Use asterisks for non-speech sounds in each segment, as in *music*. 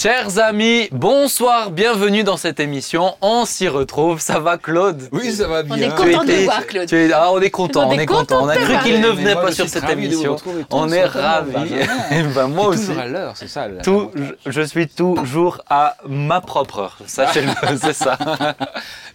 Chers amis, bonsoir, bienvenue dans cette émission. On s'y retrouve, ça va Claude? Oui, ça va bien. On est Tu content de voir Claude. tu es- ah, on est content, On on est content. On a cru qu'il ne venait Moi, pas sur cette émission. On est ravis. Benjamin. Eh ben, moi aussi. Toujours à l'heure, c'est ça. la- Tout, je, je suis toujours à ma propre heure. Sachez-le, *laughs* c'est ça.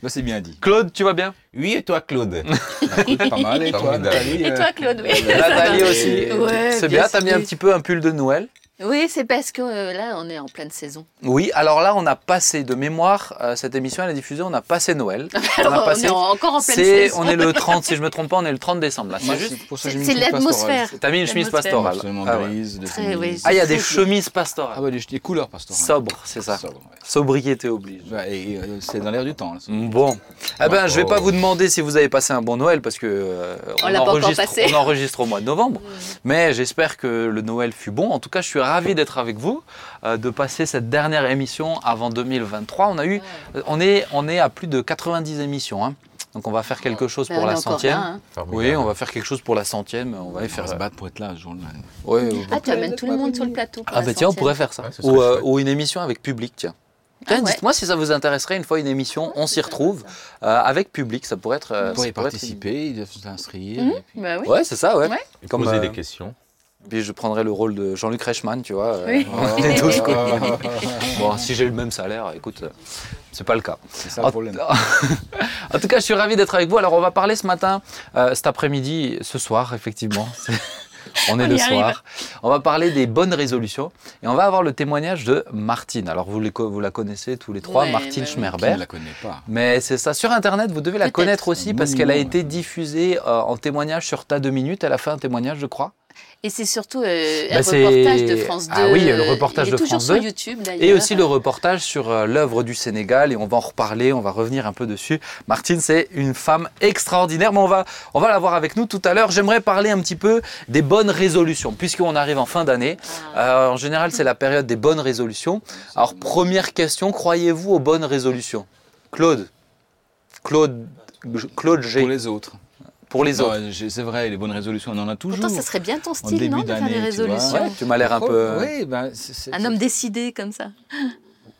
Bah, c'est bien dit. Claude, tu vas bien? Oui, et toi, Claude? *laughs* Pas mal. Et toi. Nathalie Et euh, toi, Claude, oui. Nathalie aussi. C'est bien t'as mis un petit peu un pull de Noël? Oui, c'est parce que euh, là, on est en pleine saison. Oui, alors là, on a passé de mémoire, euh, cette émission, elle est diffusée, on a passé Noël. *laughs* On a Alors, on passé- est encore en pleine C'est, saison. on est le 30, si je me trompe pas, on est le 30 décembre C'est juste. c'est pour ça que C'est j'ai mis c'est une chemise l'atmosphère. T'as mis une chemise pastorale. Absolument Ah ouais. grise, des Très, oui. Ah, il y a des chemises pastorales. Ah ouais, des, des couleurs pastorales. Sobre, c'est ça. Sobre, ouais. Sobriété oblige. Bah, et euh, c'est dans l'air du temps. Là. Bon, eh ben, je vais Oh. pas vous demander si vous avez passé un bon Noël parce que On enregistre, passé. on enregistre au mois de novembre. *laughs* Mais j'espère que le Noël fut bon. En tout cas, je suis ravi d'être avec vous, euh, de passer cette dernière émission avant 2023. On a eu, on est, on est à plus de 90 émissions. hein. Donc on va faire quelque chose Ben, pour on la centième. hein. Oui, on va faire quelque chose pour la centième. On va y On faire. va se battre pour être là. Ouais, ouais. Ah, tu amènes tout le monde sur le plateau. pour Ah bah tiens, on pourrait faire ça. Ouais, ou, euh, ou une émission avec public, tiens. Ah ouais. Dites-moi si ça vous intéresserait une fois une émission, on s'y retrouve euh, avec public, ça pourrait être. euh, Vous être participer, ils doivent s'inscrire. Et puis- bah oui. Ouais, c'est ça, ouais. Ouais. Comme, Poser euh, des questions. Puis je prendrais le rôle de Jean-Luc Reichmann, tu vois. Oui. on est tous connus. Bon, si j'ai eu le même salaire, écoute, euh, c'est pas le cas. C'est ça En, le problème. *laughs* en tout cas, je suis ravi d'être avec vous. Alors, on va parler ce matin, euh, cet après-midi, ce soir, effectivement. *laughs* On est On le soir. arrive. On va parler des bonnes résolutions et on va avoir le témoignage de Martine. Alors, vous, les co- vous la connaissez tous les trois, Ouais, Martine ouais, ouais. Qui Schmerber. ne la connaît pas Mais c'est ça. Sur Internet, vous devez la connaître aussi parce qu'elle a été diffusée euh, en témoignage sur Tas de minutes. Elle a fait un témoignage, je crois. Et c'est surtout euh, Bah, un reportage de France 2. Ah oui, le reportage il de toujours France sur 2. YouTube d'ailleurs. Et aussi le reportage sur euh, l'œuvre du Sénégal. Et on va en reparler, on va revenir un peu dessus. Martine, c'est une femme extraordinaire. Mais on va, on va la voir avec nous tout à l'heure. J'aimerais parler un petit peu des bonnes résolutions, puisqu'on arrive en fin d'année. Ah. Euh, en général, c'est la période des bonnes résolutions. Alors, première question, croyez-vous aux bonnes résolutions? Claude Claude, Claude G. pour les autres. Pour les autres. C'est vrai, les bonnes résolutions, on en a toujours. Pourtant, ça serait bien ton style, non, de faire des d'année, tu résolutions. Ouais, tu m'as l'air un peu. Oui, ben, c'est- c'est- Un homme décidé comme ça.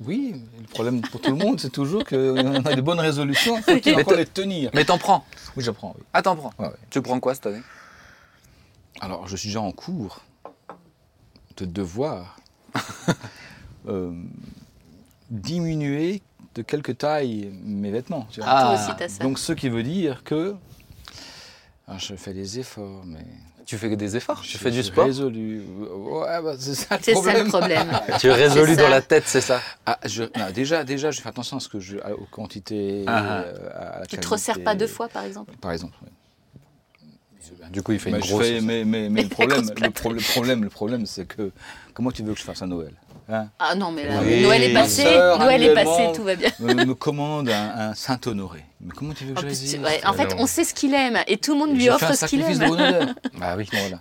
Oui, le problème pour tout le monde, c'est toujours qu'on a des bonnes résolutions, faut-il Mais encore t'as- les tenir Mais t'en prends. Oui, j'apprends, oui. Ah, t'en prends. Ouais, ouais. Tu prends quoi cette année? Alors, je suis déjà en cours de devoir *laughs* euh, diminuer de quelques tailles mes vêtements. tu vois. Ah, Toi aussi, t'as ça. Donc, ce qui veut dire que alors, je fais des efforts, mais Tu fais des efforts, tu je fais du sport. Résolu. Ouais, bah, c'est ça le C'est ça problème. le problème. *laughs* Tu es résolu dans la tête, c'est ça Ah, je- non, déjà, déjà, je fais attention à ce que je, aux quantités, Ah, ah. euh, à la Tu te qualité. resserres pas deux fois, par exemple Par exemple. oui. Du coup, il fait Mais, une grosse. fais- mais, mais, mais *laughs* le, problème, pro- le problème, le problème, c'est que comment tu veux que je fasse à Noël? Hein Ah non, mais là, Oui. Noël est passé, Noël est passé, tout va bien. me, me commande un, un Saint-Honoré. Mais comment tu veux que En, je ouais, en fait, on sait ce qu'il aime et tout le monde lui offre un ce qu'il sacrifice aime. de bonheur. *laughs* Bah oui. Voilà.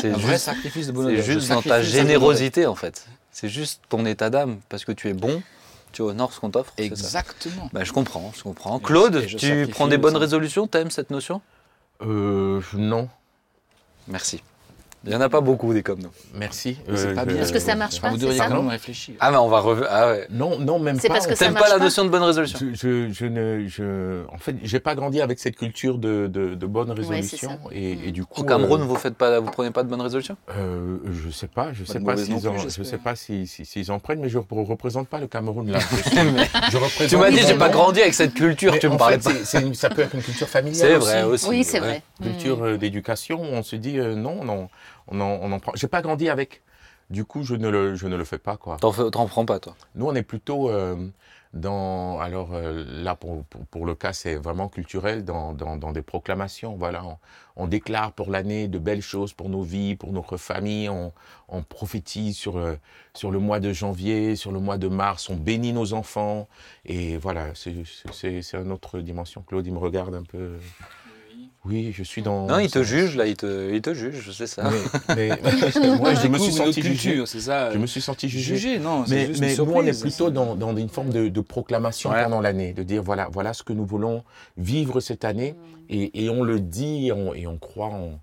C'est Un vrai juste, sacrifice de c'est bonheur. Je juste dans ta générosité, en fait. C'est juste ton état d'âme, parce que tu es bon, tu honores ce qu'on t'offre. c'est ça. Exactement. Bah, je comprends, je comprends. Claude, je- tu prends des bonnes résolutions? T'aimes cette notion? Euh, non, Merci. Il n'y en a pas beaucoup des comme nous. merci. C'est Euh, pas je- bien. Parce que ça marche pas, Vous c'est devriez quand même réfléchir. Ah, mais on va revenir. Ah ouais. Non, non, même C'est pas. parce que ça fait. pas marche la pas notion de bonne résolution Je, je, je ne, je, en fait, j'ai pas grandi avec cette culture de, de, de bonnes Ouais, c'est et, Mm. et du coup. Au Cameroun, euh, vous faites pas, vous prenez pas de bonnes résolutions euh, je sais pas, je sais pas s'ils en, je sais pas si- si- s'ils en prennent, mais je ne représente pas le Cameroun là. *laughs* Je, représente. Tu m'as dit, j'ai pas grandi avec cette culture, tu me parlais pas. c'est- c'est ça peut être une culture familiale. C'est vrai aussi. Oui, c'est vrai. Culture euh, d'éducation, on se dit euh, non, non, on en, on en prend. J'ai pas grandi avec. Du coup, je ne le, je ne le fais pas quoi. T'en prends pas, toi Nous, on est plutôt euh, dans. Alors euh, là, pour, pour, pour le cas, c'est vraiment culturel, dans, dans, dans des proclamations. Voilà, on, on déclare pour l'année de belles choses pour nos vies, pour notre famille. On, on prophétise sur, euh, sur le mois de janvier, sur le mois de mars. On bénit nos enfants. Et voilà, c'est- c'est c'est une autre dimension. Claude, il me regarde un peu. Oui, je suis dans. Non, il te juge, là, il te, il te juge, je sais ça. Mais, *laughs* *laughs* mais- moi, je me suis senti jugé. c'est ça. Je me suis senti jugé. jugé, non. c'est Mais, juste mais une nous, on est plutôt dans, dans une forme de, de proclamation Ouais. pendant l'année, de dire voilà, voilà ce que nous voulons vivre cette année, et, et on le dit, et on, et on croit en,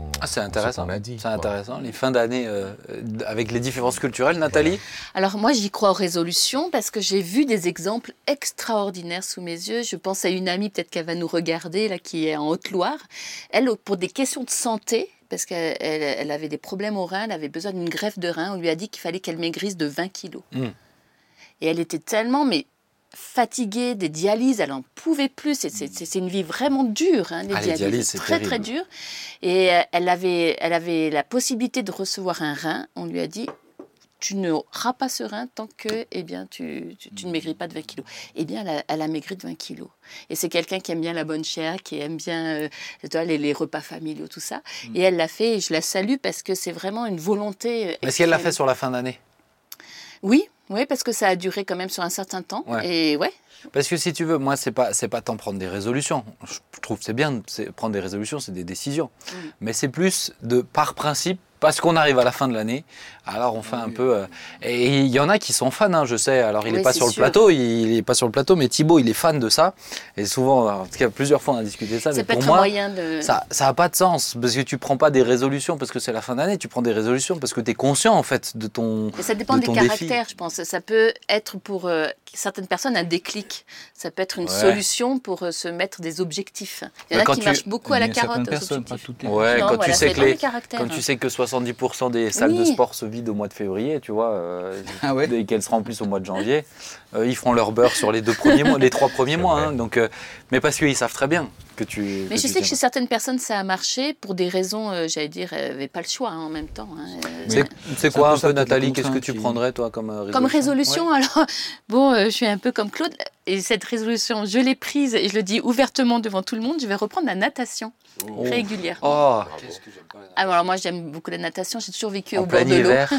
en- Ah, c'est intéressant. qu'on a dit, C'est quoi. intéressant. Les fins d'année euh, avec les différences culturelles, Nathalie Alors moi, j'y crois aux résolutions parce que j'ai vu des exemples extraordinaires sous mes yeux. Je pense à une amie, peut-être qu'elle va nous regarder, là, qui est en Haute-Loire. Elle, pour des questions de santé, parce qu'elle elle- elle avait des problèmes au rein, elle avait besoin d'une greffe de rein, on lui a dit qu'il fallait qu'elle maigrisse de 20 kilos. Mm. Et elle était tellement, mais fatiguée des dialyses, elle en pouvait plus. C'est- une vie vraiment dure, hein, les Ah, les dialyses. c'est très très dur. Et euh, elle avait, elle avait la possibilité de recevoir un rein. On lui a dit tu ne auras pas ce rein tant que eh bien, tu, tu, tu ne maigris pas de 20 kilos. Eh bien, elle a, elle a maigri de 20 kilos. Et c'est quelqu'un qui aime bien la bonne chair, qui aime bien euh, les, les repas familiaux, tout ça. Mm. Et elle l'a fait et je la salue parce que c'est vraiment une volonté. euh, Est-ce qu'elle l'a fait sur la fin d'année? Oui, oui, parce que ça a duré quand même sur un certain temps. Ouais. Et ouais, Parce que si tu veux, moi, c'est pas, c'est pas tant prendre des résolutions. Je trouve que c'est bien, c'est- prendre des résolutions, c'est des décisions. Mm. Mais c'est plus de par principe, parce qu'on arrive à la fin de l'année, alors on fait un peu. euh, et il y en a qui sont fans, hein, je sais. Alors il n'est Oui, pas sur le plateau, il est pas sur le plateau, mais Thibaut, il est fan de ça. Et souvent, en tout cas, plusieurs fois, on a discuté de ça. ça mais peut pour être moi, moyen de. ça ça a pas de sens parce que tu prends pas des résolutions parce que c'est la fin d'année, tu prends des résolutions parce que tu es conscient en fait de ton Mais ça dépend de des défi. caractères, je pense. Ça peut être pour euh, certaines personnes un déclic. Ça peut être une Ouais. solution pour euh, se mettre des objectifs. Il y en a qui tu- marchent beaucoup à la carotte. personnes, pas objectifs. toutes les Ouais, Non, quand voilà, tu sais que les quand tu sais que 70% des salles de sport se au mois de février, tu vois, euh, *laughs* Ah ouais et qu'elles se remplissent au mois de janvier, euh, ils feront leur beurre sur les deux premiers mois, les trois premiers mois. hein, donc, euh, mais parce qu'ils savent très bien que tu. Mais que je tu sais que chez certaines personnes, ça a marché pour des raisons, euh, j'allais dire, elles n'avaient pas le choix hein, en même temps. hein. C'est quoi un peu Nathalie Qu'est-ce que tu qui- prendrais, toi, comme euh, résolution Comme résolution, Ouais. alors, *laughs* bon, euh, je suis un peu comme Claude, et cette résolution, je l'ai prise, et je le dis ouvertement devant tout le monde, je vais reprendre la natation régulièrement. Oh, Ah, alors moi, j'aime beaucoup la natation, j'ai toujours vécu en au bord de l'eau. *laughs*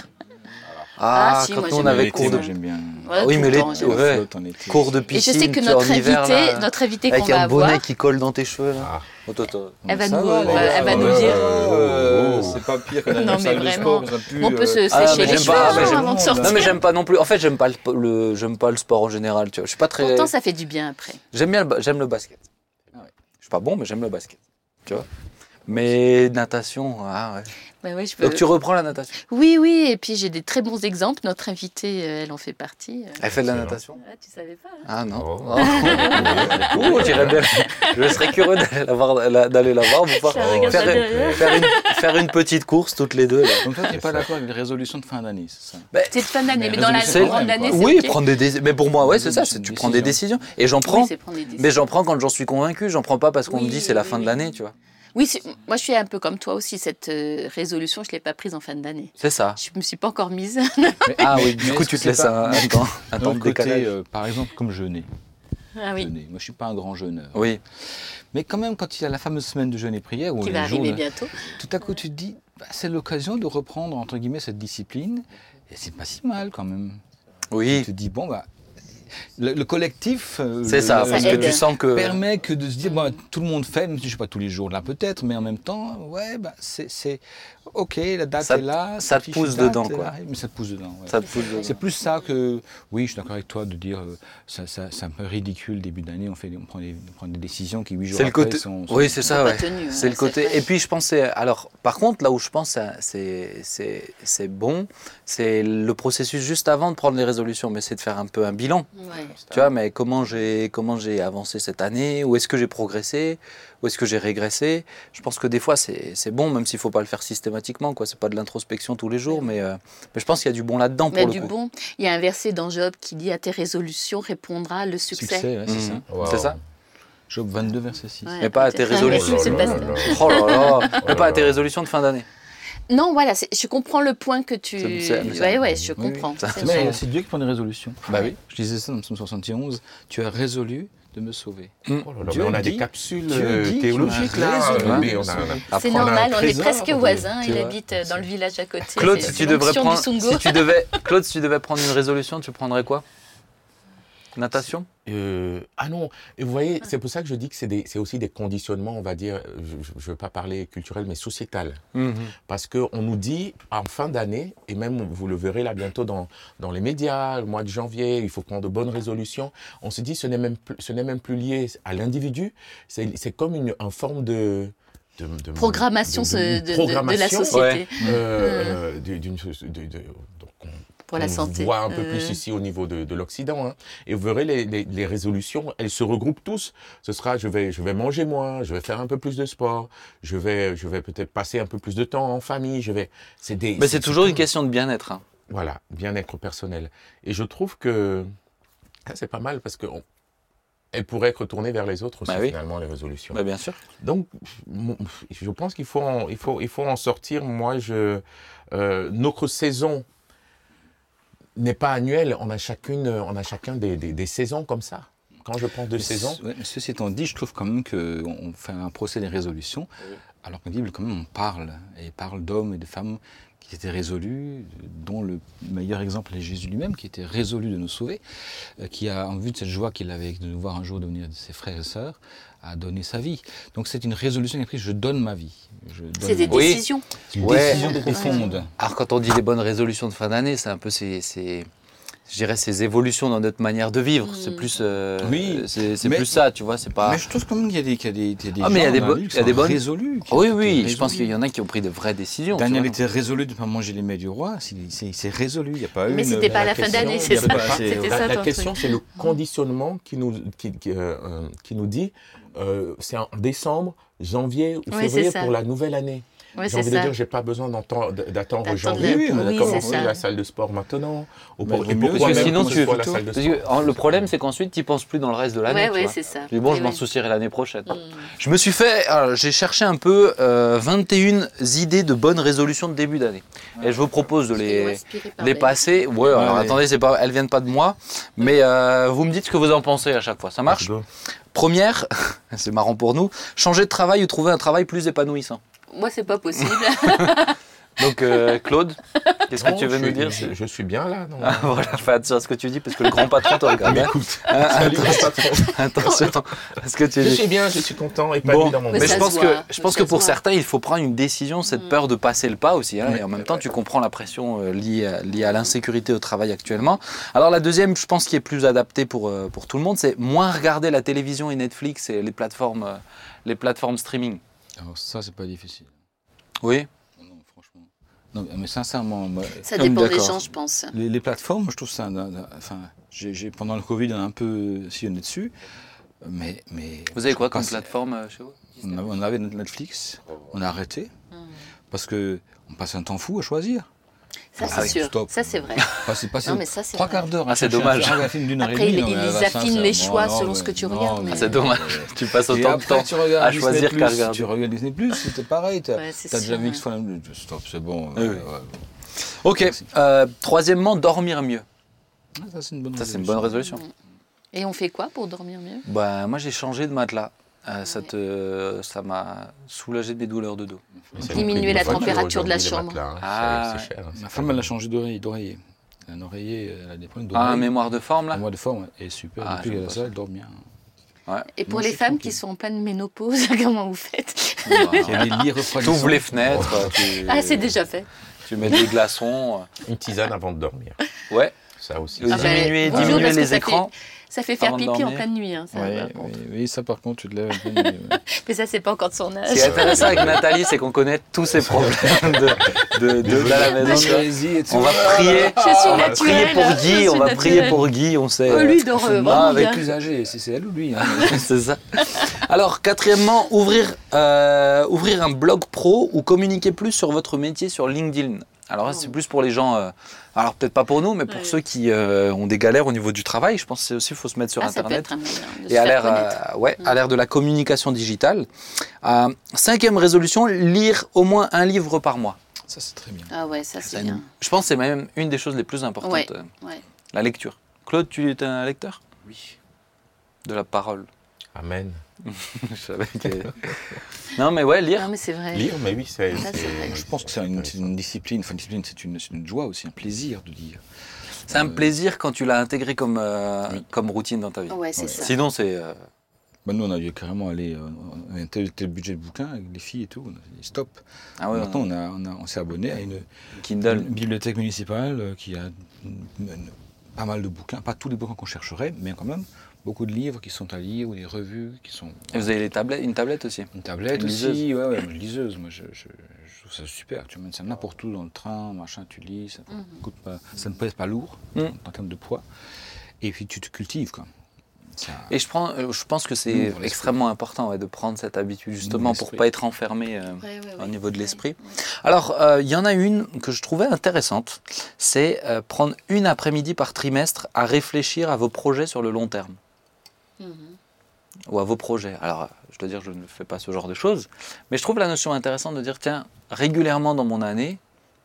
Ah, Ah, si, quand moi, on j'aime avait bien cours de, moi, j'aime bien. Ouais, oui, mais le les- ouais. Cours de Et je piscine. sais que notre hiver, invité, là, notre invité qu'on avec va un bonnet avoir, qui colle dans tes cheveux. Là. Ah. Oh, toi, toi. elle va Ça nous, va, euh, les elle va gars, nous ouais, dire. euh, Oh. C'est pas pire que *laughs* mais salle de vraiment. sport. on peut euh, se Ah, sécher les cheveux pas, hein, avant de sortir. Non, mais j'aime pas non plus. En fait, j'aime pas le, le- j'aime pas le sport en général. Tu vois, je suis pas très. Pourtant, ça fait du bien après. J'aime bien, le, ba- j'aime le basket. Ah. Je suis pas bon, mais j'aime le basket. Tu vois. Mais natation, ah ouais. Je peux- Donc tu reprends la natation. Oui, oui, et puis j'ai des très bons exemples. Notre invitée, euh, elle en fait partie. euh. Elle fait de la natation. Ah, tu savais pas hein Ah non. Oh. Oh. *laughs* Je serais curieux d'aller la voir, d'aller la voir. pour faire, une, faire une petite course toutes les deux. là. Donc toi, tu n'es pas d'accord avec les résolutions de fin d'année, c'est ça? C'est de fin d'année, mais Mais dans la grande année, c'est Oui, prendre des décisions. Mais pour moi, ouais, c'est ça. Tu prends des décisions. Et j'en prends. Oui, c'est prendre des décisions. mais j'en prends quand j'en suis convaincu. J'en prends pas parce qu'on me dit c'est la fin de l'année, tu vois. Oui, moi je suis un peu comme toi aussi. Cette euh, résolution, je ne l'ai pas prise en fin d'année. C'est ça. Je ne me suis pas encore mise. *laughs* Mais- Ah oui, du coup, tu te laisses un, un temps, *laughs* un temps de décalage. euh, par exemple, comme jeûner. ah oui, jeûner. Moi, je suis pas un grand jeûneur. Oui. Mais quand même, quand il y a la fameuse semaine de jeûne et prière, où qui les va arriver bientôt. tout à coup, tu te dis, bah, c'est l'occasion de reprendre, entre guillemets, cette discipline. Et c'est pas si mal, quand même. Tu Oui, te dis, bon, bah, le, le collectif euh, c'est ça. Parce Ça que tu sens que. permet que de se dire, bon, tout le monde fait, même si je ne suis pas tous les jours là peut-être, mais en même temps, ouais, bah, c'est, ok, la date Ça- est là, ça te pousse date dedans, quoi. là, mais ça te pousse dedans. ouais. Ça te pousse dedans. C'est plus ça que, oui, je suis d'accord avec toi de dire, euh, ça, ça, c'est un peu ridicule début d'année, on, fait, on, prend des, on prend des décisions qui huit jours C'est le après côté. sont, sont- Oui, c'est ça. Ouais. C'est le côté. Et puis je pensais. Alors, par contre, là où je pense, ça- c'est c'est c'est bon, c'est le processus juste avant de prendre les résolutions, mais c'est de faire un peu un bilan. Ouais. Tu vois, mais comment j'ai comment j'ai avancé cette année? Où est-ce que j'ai progressé? Où est-ce que j'ai régressé? Je pense que des fois c'est c'est bon, même s'il faut pas le faire systématiquement. quoi. C'est pas de l'introspection tous les jours, mais, euh, mais je pense qu'il y a du bon là-dedans Mais pour le du coup. bon, il y a un verset dans Job qui dit à tes résolutions répondra le succès. Succès, ouais, c'est Mhm. ça. Wow. C'est ça? Job 22, verset 6. Ouais, Mais pas à tes résolutions. Oh là là. Oh Mais pas à tes résolutions de fin d'année. Non, voilà, c'est- je comprends le point que tu. Ouais, ouais, je Oui, oui. comprends. Ça- C'est Mais vrai. c'est Dieu qui prend des résolutions. Bah oui. Je disais ça dans le psaume 71, tu as résolu de me sauver. Oh là là, Dieu mais on a dit- des capsules euh, théologiques là. C'est normal, on est presque voisins. Il habite euh, dans le village à côté. Claude, si tu devrais l'onction du prendre, Sungo. si tu devais, Claude, si tu devais prendre une résolution, tu prendrais quoi? Natation Euh, ah non, et vous voyez, c'est pour ça que je dis que c'est des- c'est aussi des conditionnements, on va dire, je ne veux pas parler culturel, mais sociétal. Parce qu'on nous dit, en fin d'année, et même vous le verrez là bientôt dans, dans les médias, le mois de janvier, il faut prendre de bonnes résolutions. On se dit, ce n'est même, plus- ce n'est même plus lié à l'individu, c'est c'est comme une, une forme de, de, de- Programmation de- ce- de- de, de- de la société Ouais. euh, euh, pour la on santé. voit un peu Euh, plus ici au niveau de, de l'Occident. hein. Et vous verrez les, les- les résolutions, elles se regroupent tous. Ce sera, je vais, je vais manger moins, je vais faire un peu plus de sport, je vais, je vais peut-être passer un peu plus de temps en famille. Je vais, c'est des. Mais c'est toujours une question de bien-être. hein. Voilà, bien-être personnel. Et je trouve que ah, c'est pas mal parce que on- elles pourraient être retournées vers les autres aussi Bah oui. finalement les résolutions. Bah, bien sûr. Donc, je pense qu'il faut, en- il faut, il faut en sortir. Moi, je, euh, notre saison n'est pas annuelle. On a chacune, on a chacun des, des- des saisons comme ça. Quand je prends deux Mais saisons, ouais, ceci étant dit, je trouve quand même qu'on fait un procès des résolutions, alors qu'en Bible, quand même, on parle, et parle d'hommes et de femmes qui étaient résolus, dont le meilleur exemple est Jésus lui-même, qui était résolu de nous sauver, euh, qui a, en vue de cette joie qu'il avait de nous voir un jour devenir ses frères et sœurs, a donné sa vie. Donc c'est une résolution qu'il a prise, je donne ma vie. C'est des. Oui. décisions. C'est une Ouais. décision profonde. Alors quand on dit les bonnes résolutions de fin d'année, c'est un peu ces, ces- je dirais ces évolutions dans notre manière de vivre. C'est Mm. plus, euh, Oui, c'est plus ça, tu vois. C'est pas. Mais je trouve quand même qu'il y a des, qu'il y a des, qu'il y a des Ah, mais il y a des bo- qui il y des bonnes- résolus. qui- oui, qui oui. Je pense qu'il y en a qui ont pris de vraies décisions. Daniel était résolu de ne pas manger les mets du roi, c'est- résolu, il n'y a pas eu Mais c'était pas à la fin d'année, il c'est y ça. C'était la, ça la ton question, c'est le conditionnement qui nous, qui, qui, euh, euh, qui nous dit, euh, c'est en décembre, janvier ou Oui, février pour la nouvelle année. Ouais, J'ai envie de ça. dire, j'ai pas besoin d'attendre D'attendre janvier oui, commencer c'est ça. la salle de sport maintenant. Ou pour, et pourquoi parce que sinon, tu- la salle de sport que, en- le problème, c'est qu'ensuite, tu penses plus dans le reste de l'année. Ouais, tu ouais, vois. c'est ça. Tu dis, bon, Oui, je m'en oui. soucierai l'année prochaine. Mm. Je me suis fait, j'ai cherché un peu euh, 21 idées de bonnes résolutions de début d'année. Et je vous propose de les, passer. Ouais, alors ouais. attendez, c'est pas, elles viennent pas de moi, mais euh, vous me dites ce que vous en pensez à chaque fois. Ça marche? Première, *laughs* c'est marrant pour nous, changer de travail ou trouver un travail plus épanouissant. Moi, c'est pas possible. *laughs* Donc euh, Claude, qu'est-ce que tu veux je nous dire je, je suis bien là. non Ah, Voilà, fais attention à ce que tu dis parce que le grand patron te regarde. hein. Écoute, Ah, salut, attention, à ce que tu Je dis. suis bien, je suis content, épanoui Bon, dans mon Mais Mais je se pense voit, que, je pense que pour voit. certains, il faut prendre une décision, cette Mm. peur de passer le pas aussi. hein, Oui. et en même temps, tu comprends la pression euh, liée, à- liée à l'insécurité au travail actuellement. Alors la deuxième, je pense, qui est plus adaptée pour, euh, pour tout le monde, c'est moins regarder la télévision et Netflix et les plateformes, euh, les plateformes streaming. Alors ça, c'est pas difficile. Oui. Non, mais sincèrement, moi, Ça Comme dépend des gens, je pense. les, les plateformes, je trouve ça. un- un- Enfin, j'ai pendant le Covid, on a un peu sillonné dessus. Mais, mais Vous avez quoi comme plateforme euh, chez vous on avait, on avait Netflix, on a arrêté Mm. parce que on passe un temps fou à choisir. Ça, Ah c'est sûr. stop. Ça, c'est vrai. Passer, passer Non, mais ça, c'est trois quarts d'heure. Ah, c'est dommage. Un, un film d'une heure Après, et demie. il- non, il mais les choix non, selon mais- ce que tu non, regardes, mais- Ah, c'est dommage. tu passes autant de temps. tu à choisir qu'à regarder. Tu regardes Disney+, c'était pareil. T'as Ouais, c'est t'as déjà vu ouais. X fois la même- Stop, c'est bon. Oui, ouais, ouais. Ok. Euh, troisièmement, dormir mieux. Ah, Ça, c'est une bonne Ça, c'est une bonne résolution. Et on fait quoi pour dormir mieux? Bah, moi, j'ai changé de matelas. Euh, ça Ouais. te, ça m'a soulagé de mes douleurs de dos. Diminuer la température de la chambre. matelas, hein. Ah, cher, hein, Ma femme, elle a changé d'oreiller. d'oreiller. Un oreiller, elle a des problèmes Ah, un mémoire de forme là Un mois de forme, et super. Ah, Depuis qu'elle a ça, elle dort bien. Et pour Moi, les femmes tranquille. qui sont en pleine ménopause, *laughs* comment vous faites Il y a des lits refroidissants. Tu ouvres les fenêtres, tu, Ah, c'est déjà fait. tu mets des glaçons. Une tisane avant de dormir. Ouais, Ça aussi. Ah, bah, diminuer, diminuer les fait- écrans. Ça fait faire pipi en pleine nuit. hein, ça, Oui, oui, oui, ça par contre, tu te lèves. *laughs* Mais ça, c'est pas encore de son Ce âge. qui est intéressant avec Nathalie, c'est qu'on connaît tous ces problèmes de, de, de, de la maison. On va prier, Je suis on va prier pour je Guy, suis on va prier naturelle. pour Guy, on sait. Oh, lui, euh, vraiment avec plus âgé, si c'est elle ou lui. hein. *laughs* c'est ça. Alors, quatrièmement, ouvrir, euh, ouvrir un blog pro ou communiquer plus sur votre métier sur LinkedIn. Alors, là, c'est plus pour les gens, euh, alors peut-être pas pour nous, mais pour Ouais. ceux qui euh, ont des galères au niveau du travail. Je pense que c'est aussi, il faut se mettre sur Ah, ça peut Internet. être un moyen de se Et à l'ère, euh, ouais, à Mm. l'ère de la communication digitale. Euh, cinquième résolution, lire au moins un livre par mois. Ça, c'est très bien. Ah ouais, ça, C'est une- bien. Je pense que c'est même une des choses les plus importantes, Ouais. Ouais. la lecture. Claude, tu es un lecteur? Oui. De la parole. Amen. *laughs* Je savais que- non, mais ouais, lire. Non, mais c'est vrai. Lire, mais oui, c'est. Ça, c'est vrai. Je pense que c'est une, c'est une discipline. Enfin, une discipline, c'est une, c'est une joie aussi, un plaisir de lire. C'est un plaisir quand tu l'as intégré comme, euh, Oui. comme routine dans ta vie. Ouais, c'est Ouais. ça. Sinon, c'est. euh, Bah, nous, on a dû carrément aller. euh, on a tel, tel budget de bouquin avec les filles et tout. On a dit stop. Ah ouais, Maintenant, on, a, on, a- on s'est abonné à une, Kindle. une bibliothèque municipale euh, qui a une- une- pas mal de bouquins. Pas tous les bouquins qu'on chercherait, mais quand même beaucoup de livres qui sont à lire ou des revues qui sont. Et vous avez les tablettes, une tablette aussi Une tablette Une aussi, ouais, ouais, une liseuse. Moi, je, je- je trouve ça super. Tu mets ça n'importe où dans le train, machin, tu lis, ça, Mhm. coûte pas, ça ne pèse pas lourd Mhm. en termes de poids. Et puis tu te cultives, quoi. Ça- Et je, prends, euh, je pense que c'est extrêmement important ouais, de prendre cette habitude justement pour pas être enfermé euh, Ouais, ouais, au niveau de l'esprit. Ouais, ouais. Alors, euh, il y en a une que je trouvais intéressante, c'est euh, prendre une après-midi par trimestre à réfléchir à vos projets sur le long terme. Mhm. ou à vos projets. Alors, je dois dire, je ne fais pas ce genre de choses, mais je trouve la notion intéressante de dire, tiens, régulièrement dans mon année,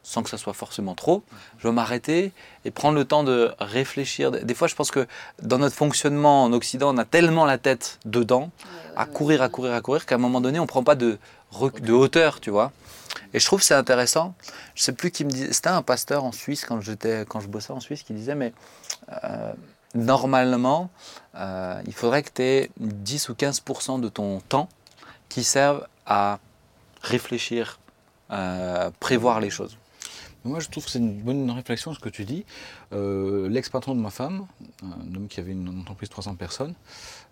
sans que ça soit forcément trop, je vais m'arrêter et prendre le temps de réfléchir. Des fois, je pense que dans notre fonctionnement en Occident, on a tellement la tête dedans, à courir, à courir, à courir, qu'à un moment donné, on ne prend pas de, de hauteur, tu vois. Et je trouve c'est intéressant. Je sais plus qui me disait, c'était un pasteur en Suisse quand j'étais, quand je bossais en Suisse, qui disait, mais euh, normalement, euh, il faudrait que tu aies 10 ou 15% de ton temps qui servent à réfléchir, euh, prévoir les choses. Moi, je trouve que c'est une bonne réflexion ce que tu dis. Euh, L'ex-patron de ma femme, un homme qui avait une entreprise de 300 personnes,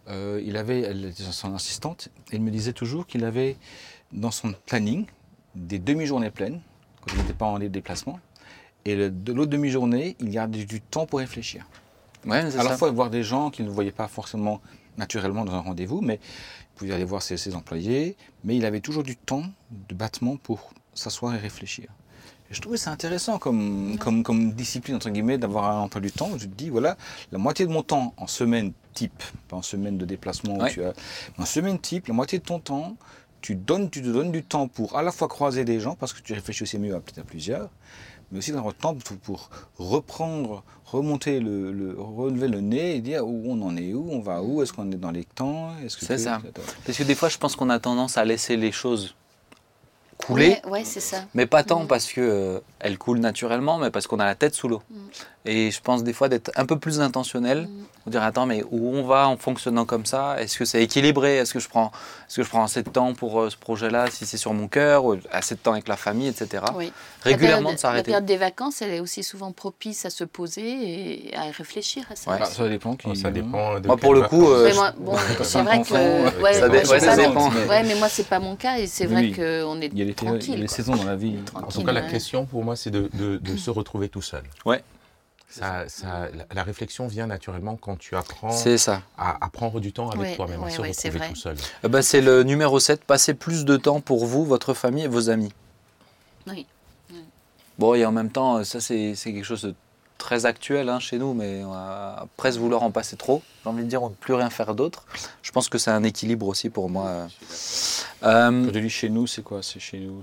euh, il avait, elle était son assistante, et il me disait toujours qu'il avait dans son planning des demi-journées pleines, quand il n'était pas en déplacement, et de l'autre demi-journée, il gardait du temps pour réfléchir. Ouais, À la fois voir des gens qu'il ne voyait pas forcément naturellement dans un rendez-vous, mais il pouvait aller voir ses, ses employés, mais il avait toujours du temps de battement pour s'asseoir et réfléchir. Et je trouvais ça intéressant comme, comme, comme discipline, entre guillemets, d'avoir un emploi du temps. Je te dis, voilà, la moitié de mon temps en semaine type, pas en semaine de déplacement, où Ouais. tu as, mais en semaine type, la moitié de ton temps, tu, donnes, tu te donnes du temps pour à la fois croiser des gens, parce que tu réfléchis aussi mieux à plusieurs, mais aussi d'avoir le temps pour, reprendre, remonter le, le- relever le nez et dire où on en est, où on va où, est-ce qu'on est dans les temps, est-ce que C'est tu- ça. Parce que des fois, je pense qu'on a tendance à laisser les choses couler. Ouais, ouais, c'est ça. Mais pas tant Mhm. parce que euh, elle coule naturellement, mais parce qu'on a la tête sous l'eau. Mhm. Et je pense des fois d'être un peu plus intentionnel, Mhm. de dire attends mais où on va en fonctionnant comme ça? Est-ce que c'est équilibré? Est-ce que je prends, est-ce que je prends assez de temps pour euh, ce projet-là si c'est sur mon cœur ou assez de temps avec la famille, etc. Oui. Régulièrement la de période, la s'arrêter. période des vacances, elle est aussi souvent propice à se poser et à réfléchir à ça. Ouais. Ah, ça dépend. Qui, Oh, ça dépend de Moi, pour le coup, euh, Mais je- moi, bon, *laughs* c'est vrai que. Ouais, *laughs* ça dépend. Ouais, mais moi, c'est pas mon cas et c'est vrai oui. qu'on est Il y a il y quoi. saisons dans la vie. *laughs* En tout cas, la question pour moi, c'est de, de- de se retrouver tout seul. Ouais. Ça, ça- la, la réflexion vient naturellement quand tu apprends C'est ça. à, à prendre du temps avec toi-même, à se retrouver vrai. tout seul. Ben, c'est le numéro 7, passer plus de temps pour vous, votre famille et vos amis. Oui. Bon, et en même temps, ça c'est c'est quelque chose de très actuel hein, chez nous, mais on va presque vouloir en passer trop. J'ai envie de dire, on ne peut plus rien faire d'autre. Je pense que c'est un équilibre aussi pour moi. Euh, Quand tu dis chez nous, c'est quoi? C'est chez nous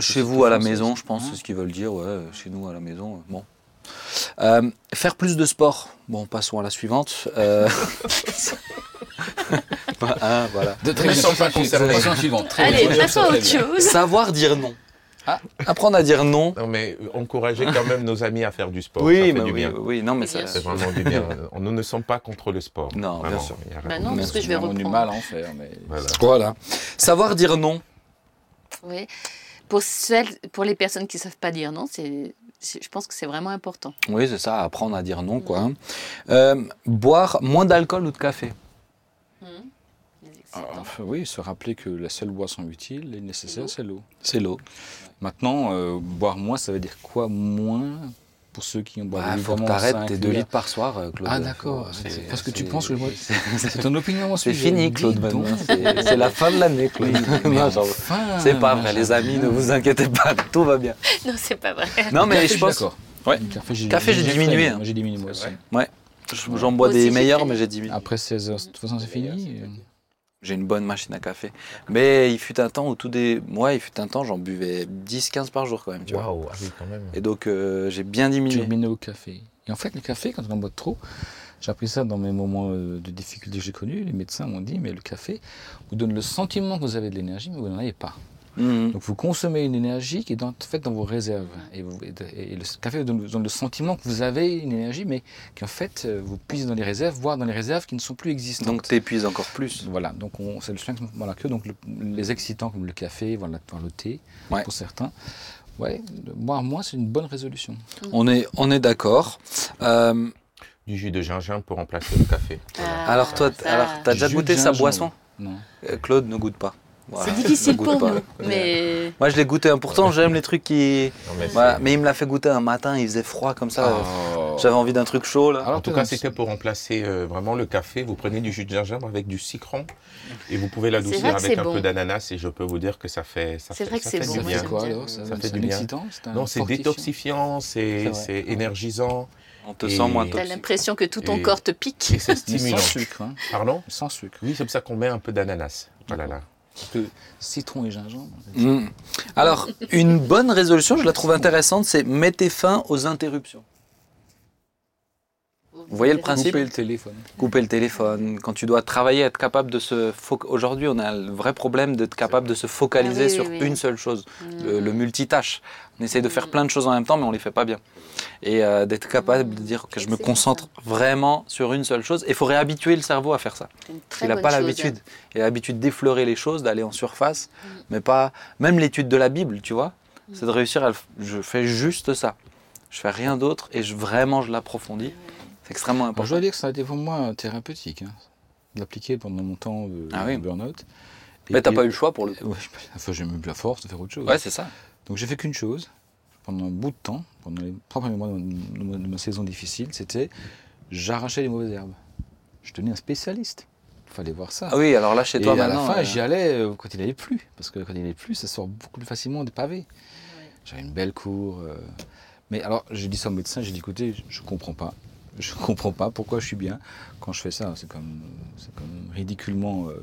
chez, vous à la maison, je pense, Hein? c'est ce qu'ils veulent dire. Ouais, chez nous à la maison, euh, bon. Euh, faire plus de sport. Bon, passons à la suivante. Euh, ah, *laughs* *laughs* voilà. De. Très Allez, bien. passons à autre chose. Savoir dire non. Ah, apprendre à dire non. Non, mais euh, encourager quand même nos amis à faire du sport. oui, ça fait du oui, bien. oui, non, mais ça. C'est vraiment du bien. On- Nous ne sommes pas contre le sport. Non, bien sûr. il y a Bah rien. non, parce que je vais On a du reprendre. mal à en faire, mais Voilà. Voilà. Savoir dire non. Oui. Pour, celles, pour les personnes qui ne savent pas dire non, c'est, c'est- je pense que c'est vraiment important. Oui, c'est ça, apprendre à dire non, quoi. hein. Euh, boire moins d'alcool ou de café? Ah, oui, se rappeler que la seule boisson utile et nécessaire, c'est l'eau. C'est l'eau. Maintenant, euh, boire moins, ça veut dire quoi moins pour ceux qui ont boivent Il faut que t'arrêtes tes 2 litres. par soir, euh, Claude. Ah d'accord, c'est parce que tu penses que moi- c'est- *laughs* c'est ton opinion mon C'est fini, Claude, maintenant. C'est la fin de l'année, Claude. *laughs* Enfin, C'est pas vrai, les amis, ne vous inquiétez pas, tout va bien. *laughs* Non, c'est pas vrai. Non, mais je pense. d'accord. Ouais. Café, j'ai Café, j'ai diminué, hein. Moi, j'ai diminué moi aussi. Je- J'en bois des meilleurs, mais j'ai diminué. Après 16 heures, de toute façon, c'est fini. J'ai une bonne machine à café. Mais il fut un temps où tout des. Moi, il fut un temps, j'en buvais 10-15 par jour quand même, tu vois. Ah oui, quand même. Et donc, euh, j'ai bien diminué. Au café. Et en fait, le café, quand on en boit trop, j'ai appris ça dans mes moments euh, de difficulté que j'ai connus, les médecins m'ont dit, mais le café vous donne le sentiment que vous avez de l'énergie, mais vous n'en avez pas. Mhm. Donc vous consommez une énergie qui est dans, en fait dans vos réserves. Et, vous- et- et le café vous donne, le sentiment que vous avez une énergie, mais qu'en fait, euh, vous puisez dans les réserves, voire dans les réserves qui ne sont plus existantes. Donc, t'épuises encore plus. Voilà, donc on- c'est le soin que voilà, que donc le- les excitants comme le café, voilà, voire le thé, Ouais. pour certains. Ouais, boire moins, c'est une bonne résolution. On est, on est d'accord. Euh, Du jus de gingembre pour remplacer le café. Ah, Alors toi, alors t'as déjà goûté sa boisson Non. Euh, Claude ne goûte pas. Voilà. C'est *laughs* difficile pour pas. nous, mais Moi, je l'ai goûté. Pourtant, j'aime les trucs qui. Non, mais Voilà. c'est- Mais il me l'a fait goûter un matin. Il faisait froid comme ça. Oh. J'avais envie d'un truc chaud là. Alors, En tout cas, c'était pour remplacer euh, vraiment le café. Vous prenez du jus de gingembre avec du citron et vous pouvez l'adoucir avec un bon. peu d'ananas et je peux vous dire que ça fait ça C'est vrai que c'est bon, bien. quoi bien. alors Ça, Ça fait c'est du bien. Non, c'est détoxifiant, c'est énergisant On te Et- sent moins t'as toxique. l'impression que tout ton corps te pique. et c'est stimulant. sans sucre. Hein. Pardon? Sans sucre. Oui, c'est pour ça qu'on met un peu d'ananas. Voilà là. Citron et gingembre. Mm. Alors, une bonne résolution, je la trouve intéressante, c'est mettez fin aux interruptions. Vous voyez le principe Couper le téléphone. Couper le téléphone, quand tu dois travailler, être capable de se. Aujourd'hui, on a le vrai problème d'être capable de se focaliser Ah oui, sur oui, oui. une seule chose, Mm. le, le multitâche. On essaye de faire plein de choses en même temps, mais on les fait pas bien. Et euh, d'être capable de dire que je me concentre vraiment sur une seule chose. Il faut réhabituer le cerveau à faire ça. Il n'a pas l'habitude. Il a l'habitude d'effleurer les choses, d'aller en surface, mais pas. Même l'étude de la Bible, tu vois, c'est de réussir à. Je fais juste ça. Je fais rien d'autre et je, vraiment je l'approfondis. C'est extrêmement Bon, je important. dois dire que ça a été pour moi thérapeutique. Hein. D'appliquer pendant mon temps de, Ah oui. de burn-out. Et Mais t'as pas eu le choix pour le. Ouais, enfin, j'ai même plus la force de faire autre chose. Ouais, c'est ça. Donc j'ai fait qu'une chose pendant un bout de temps, pendant les trois premiers mois de, ma saison difficile, c'était j'arrachais les mauvaises herbes. Je devenais un spécialiste. Il fallait voir ça. Ah oui, alors là chez Et toi à maintenant. la fin, euh, j'y allais euh, quand il n'allait plus. Parce que quand il n'allait plus, ça sort beaucoup plus facilement des pavés. J'avais une belle cour. euh, Mais alors, j'ai dit ça au médecin, j'ai dit écoutez, je ne comprends pas. Je ne *laughs* comprends pas pourquoi je suis bien quand je fais ça. C'est comme, c'est comme ridiculement. euh,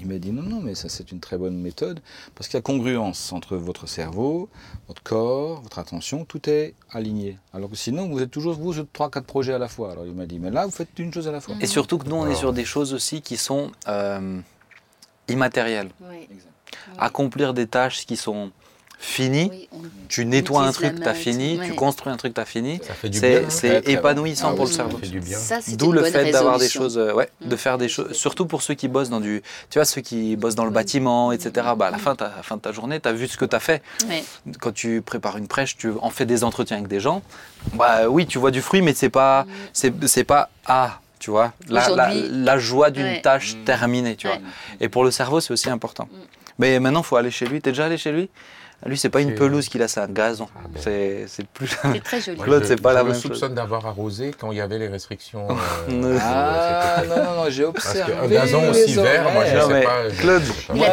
Il m'a dit non, non, mais ça c'est une très bonne méthode parce qu'il y a congruence entre votre cerveau, votre corps, votre attention, tout est aligné. Alors que sinon, vous êtes toujours vous sur trois, quatre projets à la fois. Alors il m'a dit mais là, vous faites une chose à la fois. Et surtout que nous, on est sur des choses aussi qui sont euh, immatérielles. Oui. Accomplir des tâches qui sont Oui, on- Tu nettoies un truc, t'as fini. Tu construis un truc, t'as fini. Ça fait du C'est bien. hein. épanouissant bon. pour Ah le cerveau. Ça fait du bien. Ça, c'était D'où le fait d'avoir des choses, euh, ouais, de Mm. faire des choses, surtout pour ceux qui bossent dans du, tu vois, ceux qui bossent dans le bâtiment, etc. Bah, à la fin, t'as- à la fin de ta journée, tu as vu ce que tu as fait. Ouais. Quand tu prépares une prêche, tu en fais des entretiens avec des gens. Bah oui, tu vois du fruit, mais c'est pas, c'est pas ah, tu vois, la, la, Aujourd'hui- la joie d'une Ouais. tâche Mm. terminée, tu Ouais. vois. Et pour le cerveau, c'est aussi important. Mm. Mais maintenant, faut aller chez lui. T'es déjà allé chez lui? Lui, c'est pas une C'est- pelouse qu'il a, c'est un gazon. Ah ben. C'est c'est plus. C'est très joli. Claude, je- c'est pas je la même chose. soupçonne d'avoir arrosé quand il y avait les restrictions. *laughs* Euh, Ah non, non, non, j'ai Parce observé. qu'un gazon aussi vert, moi je. Non, mais sais pas. je- Claude, je. Il a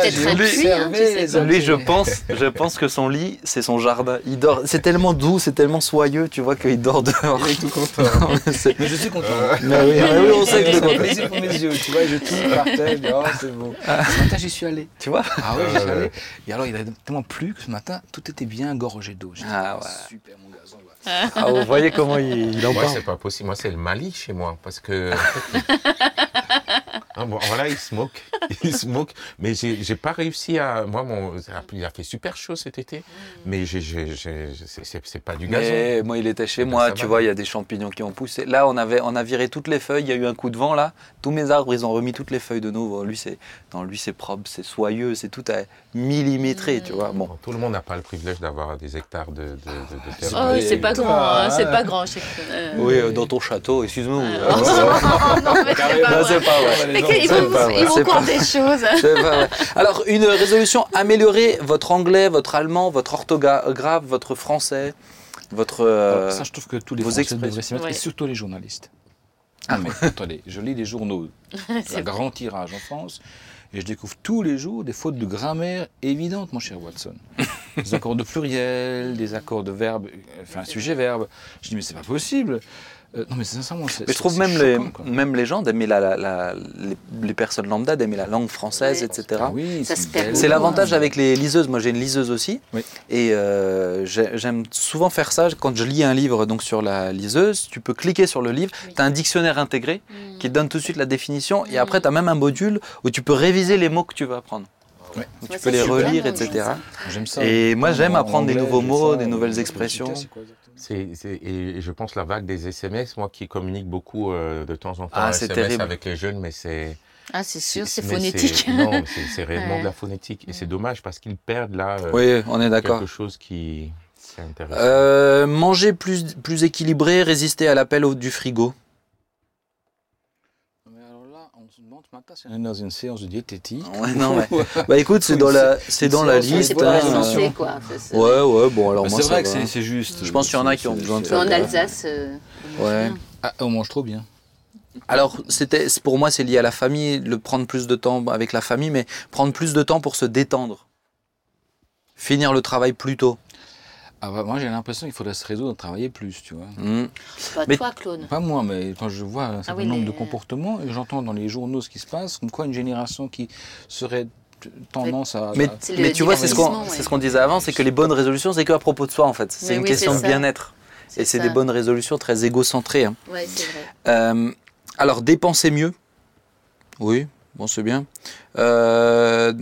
peut-être un. Lui, je pense, je pense que son lit, c'est son jardin. Il dort. C'est tellement doux, c'est tellement soyeux, tu vois qu'il dort dehors. Il est tout content. *laughs* C'est- Mais je suis content. Mais oui, mais oui, on sait que c'est un plaisir pour mes yeux. Tu vois, je tourne par terre, je dis, oh, c'est bon. Ce matin, j'y suis allé. tu vois. Ah ouais, j'y suis Ouais, allé. Et alors, il a tellement plu que ce matin, tout était bien gorgé d'eau. Ah ouais. super, mon gazon. va. Ah, vous voyez comment il, il en Moi, parle. c'est pas possible. Moi, c'est le Mali chez moi. Parce que. *laughs* Ah, bon, voilà, il se moque. *laughs* Il se moque. Mais j'ai j'ai pas réussi à. Moi, mon... il a fait super chaud cet été. Mais j'ai- j'ai- j'ai- c'est- c'est c'est pas du gazon. Mais moi, il était chez moi, tu va. vois, il y a des champignons qui ont poussé. Là, on, avait, on a viré toutes les feuilles, il y a eu un coup de vent là. Tous mes arbres, ils ont remis toutes les feuilles de nouveau. Lui, c'est, non, lui, c'est propre, c'est soyeux, c'est tout à millimétré, tu vois. Bon. Bon, tout le monde n'a pas le privilège d'avoir des hectares de, de, de, de terre. Oh, c'est pas grand, hein, c'est hein. pas grand. euh, Oui, euh, dans ton château, excuse-moi. euh, oh, non, *laughs* mais c'est pas vrai. Vont pas ils vont pas- des choses. *laughs* C'est pas vrai. Alors, une résolution, améliorer votre anglais, votre allemand, votre orthographe, votre français, votre... euh, Alors, ça, je trouve que tous les Français devraient s'y mettre, Ouais. et surtout les journalistes. Ah, mais attendez, je lis les journaux, *laughs* un grand tirage en France, et je découvre tous les jours des fautes de grammaire évidentes, mon cher Watson. *laughs* Des accords de pluriel, des accords de verbe, euh, enfin sujet-verbe. Je dis, mais c'est pas possible. Euh, non, mais sincèrement, c'est. Mais je trouve c'est même les, choquant, même les gens d'aimer la, la- la- les, les personnes lambda d'aimer la langue française, etc. Ah oui, Ça c'est se perd belle. C'est l'avantage avec les liseuses. Moi, j'ai une liseuse aussi. Oui. Et euh, j'ai- j'aime souvent faire ça. Quand je lis un livre donc sur la liseuse, tu peux cliquer sur le livre. Oui. Tu as un dictionnaire intégré Mm. qui te donne tout de suite la définition. Et Mm. après, tu as même un module où tu peux réviser les mots que tu veux apprendre. Ouais. Où tu Ouais, peux les relire, etc. ça. Et moi, j'aime En apprendre des nouveaux mots, ça, des nouvelles expressions. C'est quoi exactement C'est, c'est- et je pense la vague des SMS, moi qui communique beaucoup euh, de temps en temps Ah, SMS terrible. avec les jeunes, mais c'est Ah, c'est sûr, c'est phonétique. *laughs* Non, c'est, c'est réellement Ouais. de la phonétique et c'est dommage parce qu'ils perdent là euh, Oui, on est d'accord. quelque chose qui c'est intéressant. Euh, manger plus, plus équilibré, résister à l'appel au- du frigo. Ce matin, c'est dans une séance de diététique. Ouais, non, ouais. *laughs* Bah écoute, c'est dans la, c'est dans la C'est C'est liste. pour la hein, santé, quoi. c'est ça. Ouais, ouais, bon, alors moi c'est vrai que va. c'est- c'est juste. Je pense qu'il y en a qui ont C'est- besoin de c'est- faire En. Alsace, euh, on mange Ouais. Ah, on mange trop bien. Alors, c'était, c'est- pour moi, c'est lié à la famille, le prendre plus de temps avec la famille, mais prendre plus de temps pour se détendre. Finir le travail plus tôt. Ah bah, moi, j'ai l'impression qu'il faudrait se résoudre à travailler plus, tu vois. Hmm. Pas Mais- toi, Claude. Pas moi, mais quand je vois un certain Ah oui, nombre de comportements et j'entends dans les journaux ce qui se passe, comme quoi une génération qui serait tendance à. Mais, à- tu vois, c'est ce qu'on, ouais. ce disait avant, c'est que les bonnes résolutions, c'est que à propos de soi, en fait. C'est une oui, question de bien-être. Et c'est des bonnes résolutions très égocentrées. hein. Ouais, c'est vrai. Euh, alors, dépenser mieux. Oui, bon, c'est bien. Euh,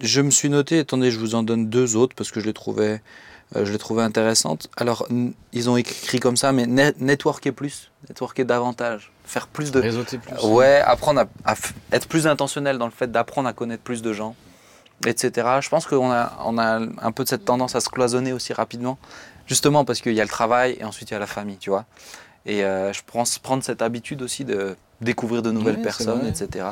je me suis noté, attendez, je vous en donne deux autres parce que je les trouvais, euh, je les trouvais intéressantes. Alors, ils ont écrit comme ça, mais net- networker plus, networker davantage, faire plus de. réseauter plus. Ouais, apprendre à, être plus intentionnel dans le fait d'apprendre à connaître plus de gens, etc. Je pense qu'on a, on a un peu de cette tendance à se cloisonner aussi rapidement, justement parce qu'il y a le travail et ensuite il y a la famille, tu vois. Et euh, je pense prendre cette habitude aussi de découvrir de nouvelles personnes, etc.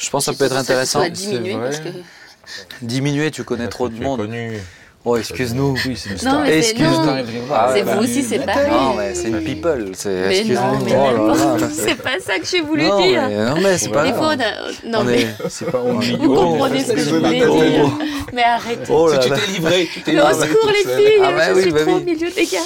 Je pense que ça peut être intéressant. parce vrai. que. Diminuer, tu connais trop de monde. connu. Oh, excuse-nous. Oui, c'est une Non, star. mais c'est- Excuse- non. Ah, C'est bah, vous aussi, c'est pareil. Non, mais c'est une people. c'est- Mais excuse-nous. non, mais Oh *laughs* c'est pas ça que j'ai voulu Non, dire. mais, non, mais c'est pas Des grave. fois, on a... Non, On mais est- *laughs* C'est pas on vous comprenez ce que je voulais dire. Mais arrêtez. Oh là Tu là. t'es livré, tu t'es Mais au livré. secours, les filles, Ah bah je oui, suis bah trop oui. au milieu des gars.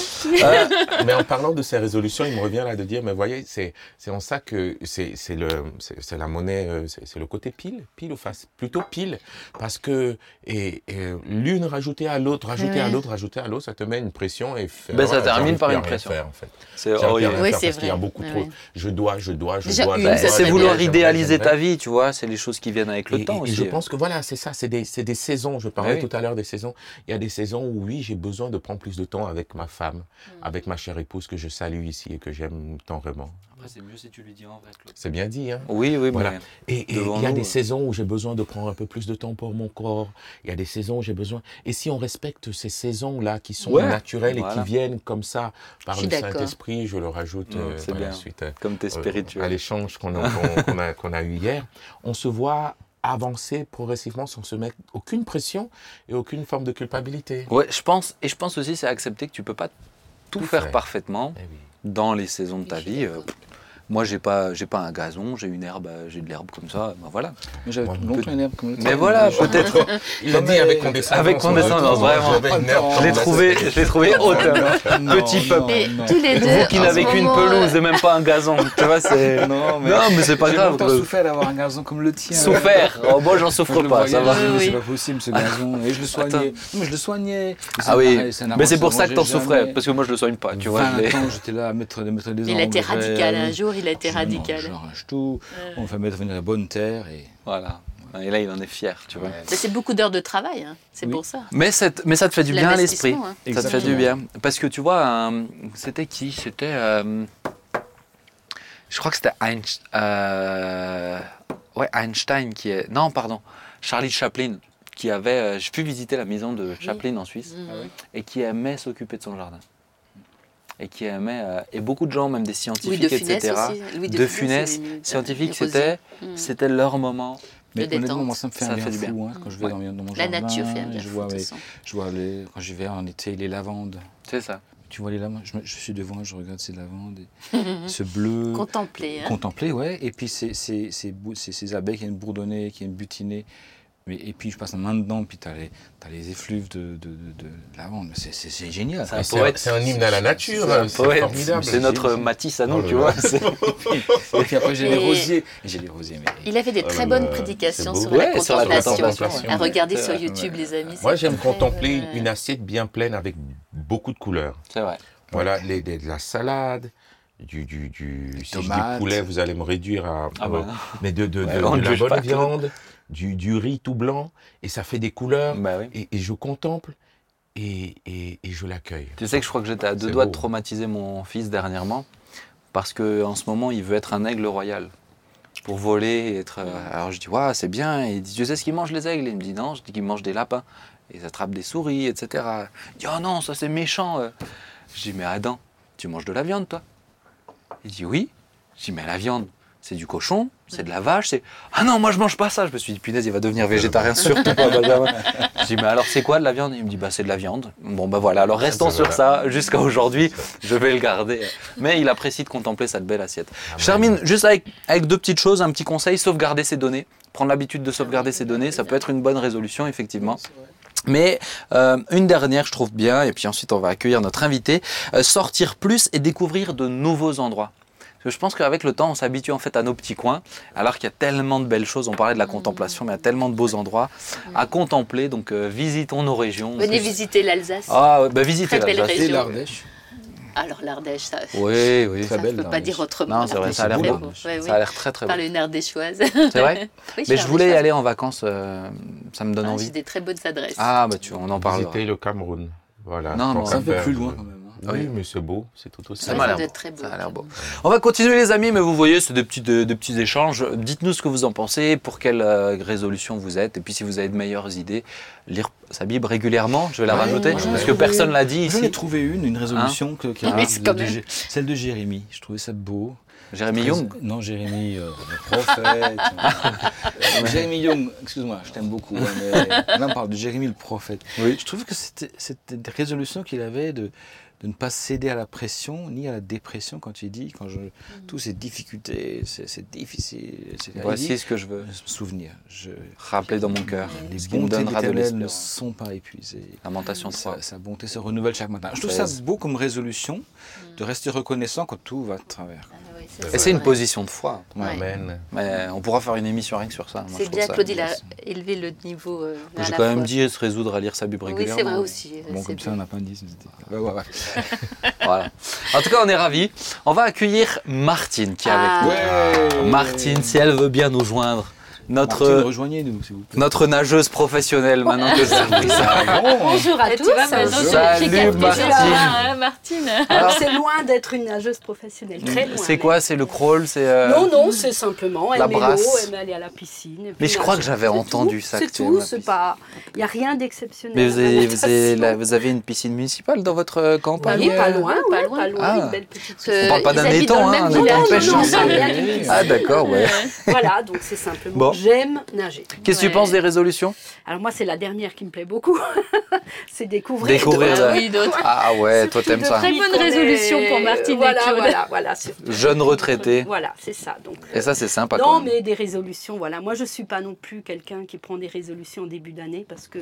Ah, Mais en parlant de ces résolutions, il me revient là de dire, mais voyez, c'est c'est en ça que c'est c'est le c'est la monnaie, euh, c'est le côté pile, pile ou face, plutôt pile, parce que et, et l'une rajoutée à l'autre, rajoutée à Ouais. l'autre, rajoutée à l'autre, ça te met une pression et fait- Ben, ça termine par une pression. faire, en fait. c'est horrible. Oui, c'est parce qu'il y a vrai. beaucoup Ouais, trop. Je dois, je dois, je Déjà dois. ça c'est vouloir idéaliser ta vie, tu vois. C'est les choses qui viennent avec le Et- temps et, aussi. je pense que voilà, c'est ça, c'est des, c'est des saisons. Je parlais Oui. tout à l'heure des saisons. Il y a des saisons où oui, j'ai besoin de prendre plus de temps avec ma femme, avec ma chère épouse que je salue ici et que j'aime tant vraiment. Après, c'est mieux si tu lui dis en vrai, Claude. C'est bien dit, hein Oui, oui, Voilà. mais Et il y a nous, des euh. saisons où j'ai besoin de prendre un peu plus de temps pour mon corps. Il y a des saisons où j'ai besoin. Et si on respecte ces saisons-là qui sont Ouais, naturelles et qui viennent comme ça par le. Saint-Esprit, je le rajoute Mm, euh, c'est par la bien. suite. euh, comme t'es euh, à spirituel. l'échange *laughs* qu'on a, eu hier, on se voit avancer progressivement sans se mettre aucune pression et aucune forme de culpabilité. Ouais, je pense, et je pense aussi, c'est accepter que tu peux pas tout, Tout faire faire. parfaitement Eh oui. Dans les saisons de ta vie. Euh, Moi, j'ai pas, j'ai pas un gazon, j'ai une herbe, euh, j'ai de l'herbe comme ça. Ben voilà. Mais j'avais Ouais, longtemps une herbe comme le Mais voilà, Je- peut-être. Il l'a dit avec condescendance. Avec condescendance, vraiment. j'avais une herbe Je l'ai trouvé, je l'ai trouvé haute. Non, Petit peuple. Mais non. tous les deux. Vous qui n'avez qu'une moment, pelouse euh, et même pas un gazon. Tu vois, c'est. *laughs* Non, mais, c'est pas j'ai grave. Claude. souffert d'avoir un gazon comme le tien. Souffert. *laughs* Oh, moi, j'en souffre pas, ça va. C'est pas possible ce gazon. Et je le soignais. Mais je le soignais. Ah c'est oui, mais c'est pour ça que t'en souffrais, parce que moi je le soigne pas, tu vois. je 20 l'ai- ans, j'étais là à mettre, à mettre des Il a été radical. Un jour, il a été Je- radical. J'arrache tout. Ouais. On fait mettre venir la bonne terre. Et... Voilà. Et là, il en est fier, tu vois. Mais C'est beaucoup d'heures de travail, hein. c'est Oui. pour ça. Mais, cette- mais ça te fait du bien à l'esprit. Hein. Ça te fait du bien. Parce que tu vois, euh, c'était qui? C'était. euh, je crois que c'était Einstein. euh, ouais, Einstein qui est. Non, pardon. Charlie Chaplin. Qui avait. euh, J'ai pu visiter la maison de Chaplin en Suisse. Mhm. Et qui aimait s'occuper de son jardin. Et qui aimait. euh, et beaucoup de gens, même des scientifiques, de Funès etc. aussi. Louis De Funès, scientifiques, c'était. Mhm. C'était leur moment. Mais De honnêtement, moi, ça me fait Ça un bien fait du fou hein, quand je vais dans, dans mon La jardin. nature fait un bien je vois, je vois les, quand j'y vais en été, les lavandes. C'est ça. Tu vois les lavandes je, me- je suis devant, je regarde ces lavandes. et *laughs* ce bleu. Contempler. hein. Contempler, ouais. Et puis ces, ces, ces- ces abeilles qui viennent bourdonner, qui viennent butiner. Mais, et puis je passe ma main dedans, puis tu as les, t'as les effluves de, de, de, de lavande. C'est, c'est, c'est génial. C'est un, poète. c'est un hymne à la nature, C'est un hein, c'est poète. formidable. C'est notre Matisse à nous, Oh là tu vois. c'est- Et puis après, j'ai les rosiers. Et j'ai les rosiers, mais. Il avait des Oh très bonnes là, prédications sur beau. la Ouais, sur la contemplation. À regarder sur YouTube, ouais. les amis. Moi, j'aime contempler euh, une assiette bien pleine avec beaucoup de couleurs. C'est vrai. Voilà, les, les- de la salade, du, du, du si je dis tomates. poulet, vous allez me réduire à... Ah bah, mais de, de, Ouais, la bonne viande, du, du riz tout blanc, et ça fait des couleurs, bah oui. et, et je contemple, et, et, et je l'accueille. Tu sais que je crois que j'étais à deux doigts beau. de traumatiser mon fils dernièrement parce que en ce moment il veut être un aigle royal pour voler et être. euh, Alors je dis ouais c'est bien et il dit tu sais ce qu'ils mangent les aigles? Il me dit non je dis qu'ils mangent des lapins et ils attrapent des souris etc. Il dit oh non ça c'est méchant. euh. Je dis mais Adam tu manges de la viande toi? Il dit oui. Je dis mais la viande c'est du cochon, c'est de la vache, c'est ah non moi je mange pas ça. Je me suis dit punaise il va devenir végétarien *laughs* surtout pas Benjamin. *laughs* Je dis mais alors c'est quoi de la viande? Il me dit bah c'est de la viande. Bon bah voilà alors restons sur ça jusqu'à aujourd'hui. Je vais le garder. Mais il apprécie de contempler cette belle assiette. Je termine juste avec, avec deux petites choses, un petit conseil sauvegarder ses données. Prendre l'habitude de sauvegarder ses données, ça peut être une bonne résolution effectivement. Mais euh, une dernière, je trouve bien, et puis ensuite on va accueillir notre invité, euh, sortir plus et découvrir de nouveaux endroits. Que je pense qu'avec le temps, on s'habitue en fait à nos petits coins, alors qu'il y a tellement de belles choses. On parlait de la contemplation, mais il y a tellement de beaux endroits à contempler. Donc euh, visitons nos régions. Venez visiter l'Alsace. Ah, bah, visitez Très l'Alsace. Et l'Ardèche. Alors l'Ardèche, ça, Oui, oui. Très ça, belle, je peux pas dire autrement. Non, c'est vrai, ça a l'air Très beau. beau. Ouais, oui. Ça a l'air très très beau. Par une ardéchoise. C'est vrai *laughs* Oui, Mais je voulais y aller en vacances, euh, ça me donne Ah, envie. J'ai des très bonnes adresses. Ah, bah tu, on en parlera. Visiter le Cameroun. Voilà. Non, non, C'est un peu plus loin quand même. Hein. Oui, mais c'est beau, c'est tout aussi. Ça doit beau. être très beau. Ça a l'air beau. On va continuer les amis, mais vous voyez, c'est des petits, des, des petits échanges. Dites-nous ce que vous en pensez, pour quelle euh, résolution vous êtes, et puis si vous avez de meilleures idées, lire sa Bible régulièrement, je vais la Ouais, rajouter, j'en parce que personne une. l'a dit J'en ai ici. trouvé une, une résolution que, qui Ah, est mais de- celle de Jérémie. Je trouvais ça beau. Jérémy Young Non, Jérémy, euh, le prophète. *laughs* Euh, Jérémy Young, excuse-moi, je t'aime beaucoup. hein, mais là, on parle de Jérémy le prophète. Oui. Je trouve que c'était c'était des résolutions qu'il avait de, de ne pas céder à la pression ni à la dépression quand il dit, quand je, toutes ces difficultés, c'est c'est difficile. etc. Voici dit, ce que je veux souvenir. Je, rappeler dans mon cœur. les Ce bontés de ne sont pas épuisées. Lamentation 3. Sa, sa bonté se renouvelle chaque matin. Je trouve ça 13. beau comme résolution de rester reconnaissant quand tout va de travers. Et c'est une position de foi. Ouais. Amen. Mais on pourra faire une émission rien que sur ça. C'est bien, Claude, il a élevé le niveau. euh, J'ai quand même dit se résoudre à lire sa Bible Oui, c'est vrai aussi. euh, Bon, comme ça, on n'a pas dit. Ouais, ouais, ouais. *laughs* Voilà. En tout cas, on est ravis. On va accueillir Martine qui est Ah. avec nous. Martine, si elle veut bien nous joindre. Notre, Martine, rejoignez-nous, s'il vous plaît. notre nageuse professionnelle, maintenant que j'ai appris ça. Bonjour à tous. Salut, Martine. ça, hein, Martine. Alors, c'est loin d'être une nageuse professionnelle, très loin. C'est quoi C'est le crawl C'est euh, Non, non, c'est simplement la aimer l'eau, brasse. aimer aller à la piscine. Mais je crois que j'avais entendu tout, ça, C'est tout, la c'est pas. Il n'y a rien d'exceptionnel. Mais vous la avez, vous, avez natation. la- vous avez une piscine municipale dans votre euh, campagne oui, pas euh, loin, pas loin. pas loin, Ah. une belle petite On parle pas d'un étang, hein, un étang pêche. Hein. Ah d'accord, ouais. Voilà, donc c'est simplement. J'aime nager. Qu'est-ce que tu penses des résolutions? Alors moi, c'est la dernière qui me plaît beaucoup. *laughs* c'est découvrir. Découvrir, d'autres- Oui, d'autres. Ah ouais, toi t'aimes ça. Très bonne résolution est- pour Martine Voilà, voilà, voilà. *laughs* Jeune retraité. Voilà, c'est ça. Donc, Et ça c'est sympa Non, mais des résolutions, voilà. Moi, je ne suis pas non plus quelqu'un qui prend des résolutions au début d'année parce que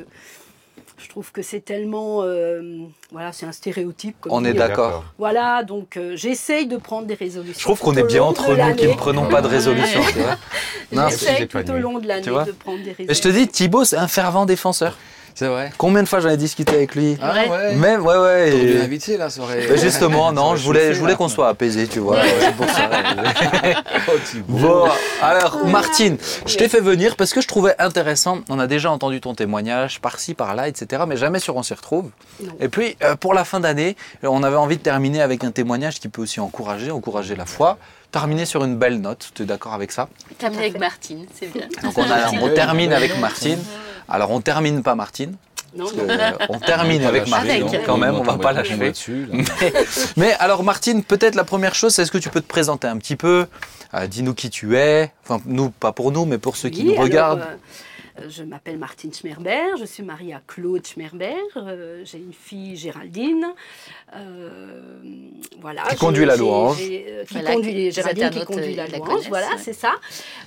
je trouve que c'est tellement. euh, voilà, c'est un stéréotype. comme On est d'accord. Voilà, donc euh, j'essaye de prendre des résolutions. Je trouve qu'on est bien entre nous qui ne prenons pas de résolution. *laughs* J'essaye tout au long de l'année de prendre des résolutions. Et je te dis, Thibaut, c'est un fervent défenseur. C'est vrai. Combien de fois j'en ai discuté avec lui Ah ouais. Même, ouais, ouais. T'aurais dû et- l'inviter là, *laughs* ça aurait. Mais justement, non, je voulais, je voulais qu'on soit apaisé, tu vois. C'est pour ça. *laughs* *laughs* Oh. Bon, alors Martine, je t'ai fait venir parce que je trouvais intéressant. On a déjà entendu ton témoignage par-ci, par-là, etc. Mais jamais sûr on s'y retrouve. Non. Et puis, euh, pour la fin d'année, on avait envie de terminer avec un témoignage qui peut aussi encourager, encourager la foi. Terminer sur une belle note. Tu es d'accord avec ça Terminé avec Martine, c'est bien. Donc on, a- *laughs* on termine avec Martine. Alors on termine pas Martine. Non, euh, on termine On avec Martine quand même. On va pas l'achever. Mais alors Martine, peut-être la première chose, c'est est-ce que tu peux te présenter un petit peu? Euh, Dis-nous qui tu es. Enfin, nous, pas pour nous, mais pour ceux qui Oui, nous alors, regardent. euh, je m'appelle Martine Schmerber, je suis mariée à Claude Schmerber, euh, j'ai une fille Géraldine. euh, voilà, Qui conduit la j'ai- qui euh, Voilà, conduit, Géraldine qui conduit euh, la la louange, voilà, ouais. c'est ça.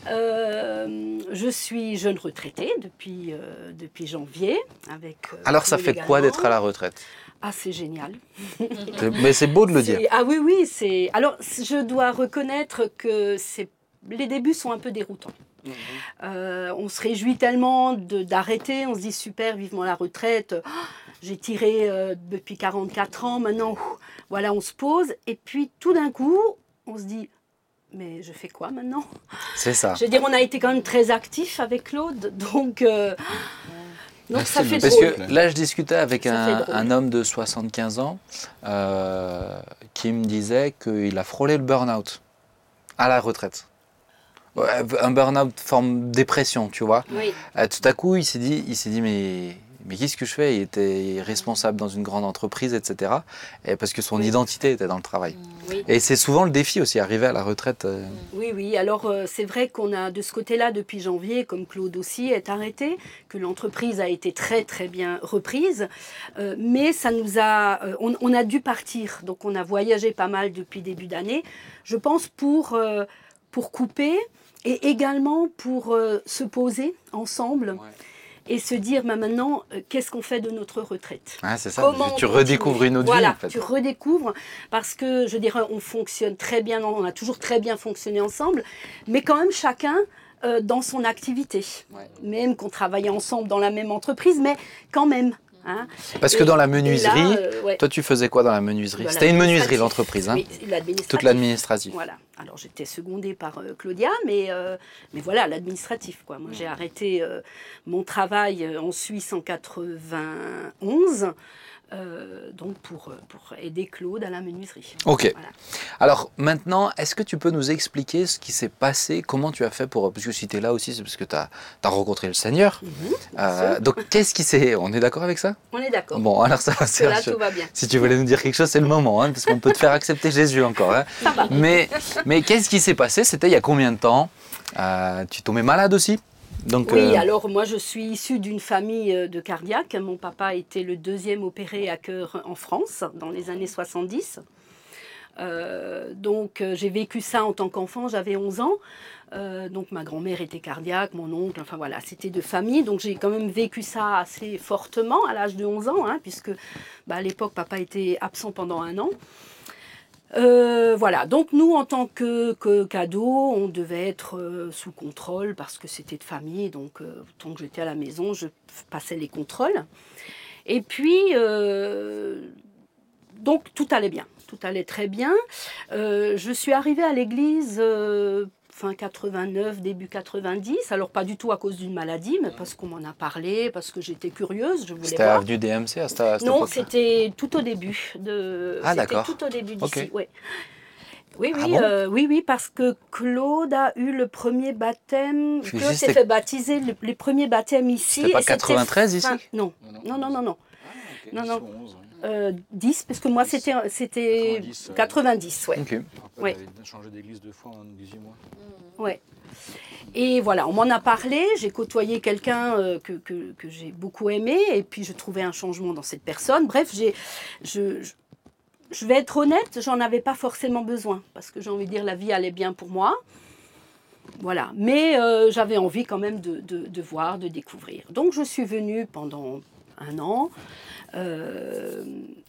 Euh, je suis jeune retraitée depuis, euh, depuis janvier. Avec, euh, Alors ça fait quoi d'être à la retraite? Ah, c'est génial. Mais c'est beau de le dire. Ah oui, oui, c'est. Alors, je dois reconnaître que c'est. Les débuts sont un peu déroutants. Euh, on se réjouit tellement de- d'arrêter, on se dit super, vivement la retraite. Ah, J'ai tiré euh, depuis 44 ans, maintenant, ouf, voilà, on se pose. Et puis, tout d'un coup, on se dit, mais je fais quoi maintenant? C'est ça. Je veux dire, on a été quand même très actifs avec Claude, donc. euh, donc ça fait Parce drôle. que là, je discutais avec un, homme de 75 ans euh, qui me disait qu'il a frôlé le burn-out à la retraite. Un burn-out forme dépression, tu vois. Oui. Euh, tout à coup, il s'est dit, il s'est dit mais, mais qu'est-ce que je fais? Il était responsable dans une grande entreprise, etc. Et parce que son identité était dans le travail. Oui. Et c'est souvent le défi aussi, arriver à la retraite. euh, Oui, oui. Alors, euh, c'est vrai qu'on a de ce côté-là, depuis janvier, comme Claude aussi est arrêté, que l'entreprise a été très, très bien reprise. Euh, mais ça nous a. euh, on, on a dû partir. Donc, on a voyagé pas mal depuis début d'année. Je pense pour, pour couper et également pour euh, se poser ensemble et se dire bah, maintenant, euh, qu'est-ce qu'on fait de notre retraite? Ah, c'est ça, Comment tu redécouvres une autre voilà, vie. En fait. tu redécouvres parce que je dirais on fonctionne très bien, on a toujours très bien fonctionné ensemble, mais quand même chacun euh, dans son activité. Ouais. Même qu'on travaillait ensemble dans la même entreprise, mais quand même. Hein. Parce que dans la là, menuiserie, euh, ouais. toi tu faisais quoi dans la menuiserie C'était une menuiserie l'entreprise, hein Oui, toute l'administratif. Voilà. Alors j'étais secondée par euh, Claudia, mais, euh, mais voilà, l'administratif. Quoi. Moi j'ai arrêté mon travail en Suisse en 91, euh, donc pour, pour aider Claude à la menuiserie. Ok. Voilà. Alors maintenant, est-ce que tu peux nous expliquer ce qui s'est passé? Comment tu as fait pour... Parce que si tu es là aussi, c'est parce que tu as, rencontré le Seigneur. Mhm, Euh, donc qu'est-ce qui s'est... On est d'accord avec ça? On est d'accord. Bon, alors ça c'est là tout va bien. Si tu voulais nous dire quelque chose, c'est le moment, hein, parce qu'on peut te faire accepter Jésus encore. hein. Ça va. Mais, mais qu'est-ce qui s'est passé? C'était il y a combien de temps? Euh, Tu tombais malade aussi? Donc, Oui, euh, alors moi je suis issue d'une famille euh, de cardiaques. Mon papa était le deuxième opéré à cœur en France dans les années 70. Euh, donc j'ai vécu ça en tant qu'enfant, j'avais 11 ans. Euh, donc ma grand-mère était cardiaque, mon oncle, enfin voilà, c'était de famille. Donc j'ai quand même vécu ça assez fortement à l'âge de 11 ans, hein, puisque bah, à l'époque papa était absent pendant un an. Euh, voilà, donc nous en tant que, que cadeau, on devait être euh, sous contrôle parce que c'était de famille, donc euh, tant que j'étais à la maison, je passais les contrôles. Et puis, donc tout allait bien, tout allait très bien. Je suis arrivée à l'église fin 89, début 90, alors pas du tout à cause d'une maladie, mais parce qu'on m'en a parlé, parce que j'étais curieuse, je voulais C'était voir. avenue DMC à cette, à cette Non, c'était tout au début de. Ah, c'était d'accord. Tout au début d'ici, ouais. Oui, Ah oui, bon euh, oui, oui, parce que Claude a eu le premier baptême. Claude s'est fait baptiser le- les premiers baptêmes ici. C'était pas et c'était 93 ici fin- Non, non, non, non, non. Non, non. Euh, 10, parce que moi c'était c'était 90, euh, 90, ouais. Ouais. avait changé d'église deux fois en 18 mois. Ouais. Et voilà, on m'en a parlé, j'ai côtoyé quelqu'un euh, que, que, que j'ai beaucoup aimé, et puis je trouvais un changement dans cette personne. Bref, j'ai, je, je, je vais être honnête, j'en avais pas forcément besoin, parce que j'ai envie de dire, la vie allait bien pour moi. Voilà, mais euh, j'avais envie quand même de, de, de voir, de découvrir. Donc je suis venue pendant un an. Euh,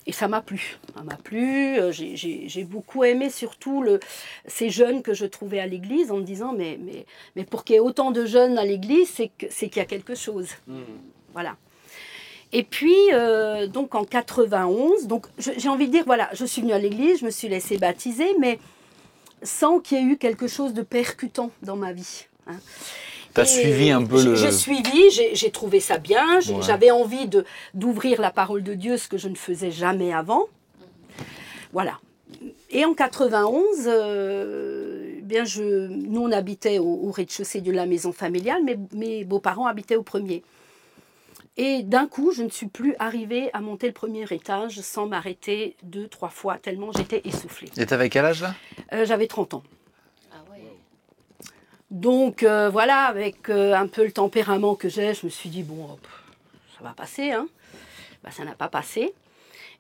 et ça m'a plu. Ça m'a plu. euh, J'ai- J'ai j'ai beaucoup aimé surtout le, ces jeunes que je trouvais à l'église en me disant mais, mais, mais pour qu'il y ait autant de jeunes à l'église, c'est que- c'est qu'il y a quelque chose. Voilà. Et puis, euh, donc en 91, donc je- j'ai envie de dire, voilà, je suis venue à l'église, je me suis laissée baptiser, mais sans qu'il y ait eu quelque chose de percutant dans ma vie. hein. Tu as Et suivi un peu j'ai- le. J'ai suivi, j'ai trouvé ça bien, Ouais. j'avais envie de- d'ouvrir la parole de Dieu, ce que je ne faisais jamais avant. Voilà. Et en 91, euh, bien je, nous on habitait au, au rez-de-chaussée de la maison familiale, mais mes beaux-parents habitaient au premier. Et d'un coup, je ne suis plus arrivée à monter le premier étage sans m'arrêter deux, trois fois, tellement j'étais essoufflée. Et t'avais quel âge là? Euh, J'avais 30 ans. Donc euh, voilà, avec euh, un peu le tempérament que j'ai, je me suis dit, bon, hop, ça va passer. Hein. Bah, ça n'a pas passé.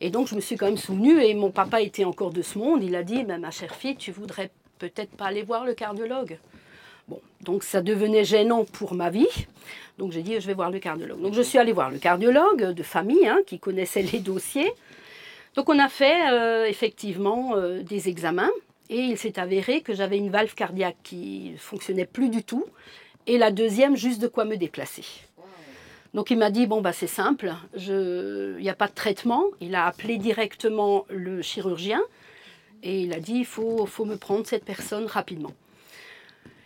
Et donc je me suis quand même souvenue, et mon papa était encore de ce monde, il a dit, bah, ma chère fille, tu voudrais peut-être pas aller voir le cardiologue. Bon, donc ça devenait gênant pour ma vie. Donc j'ai dit, je vais voir le cardiologue. Donc je suis allée voir le cardiologue de famille, hein, qui connaissait les dossiers. Donc on a fait euh, effectivement des examens. Et il s'est avéré que j'avais une valve cardiaque qui fonctionnait plus du tout. Et la deuxième, juste de quoi me déplacer. Donc il m'a dit, bon, bah, c'est simple, il n'y a pas de traitement. Il a appelé directement le chirurgien et il a dit, il faut, faut me prendre cette personne rapidement.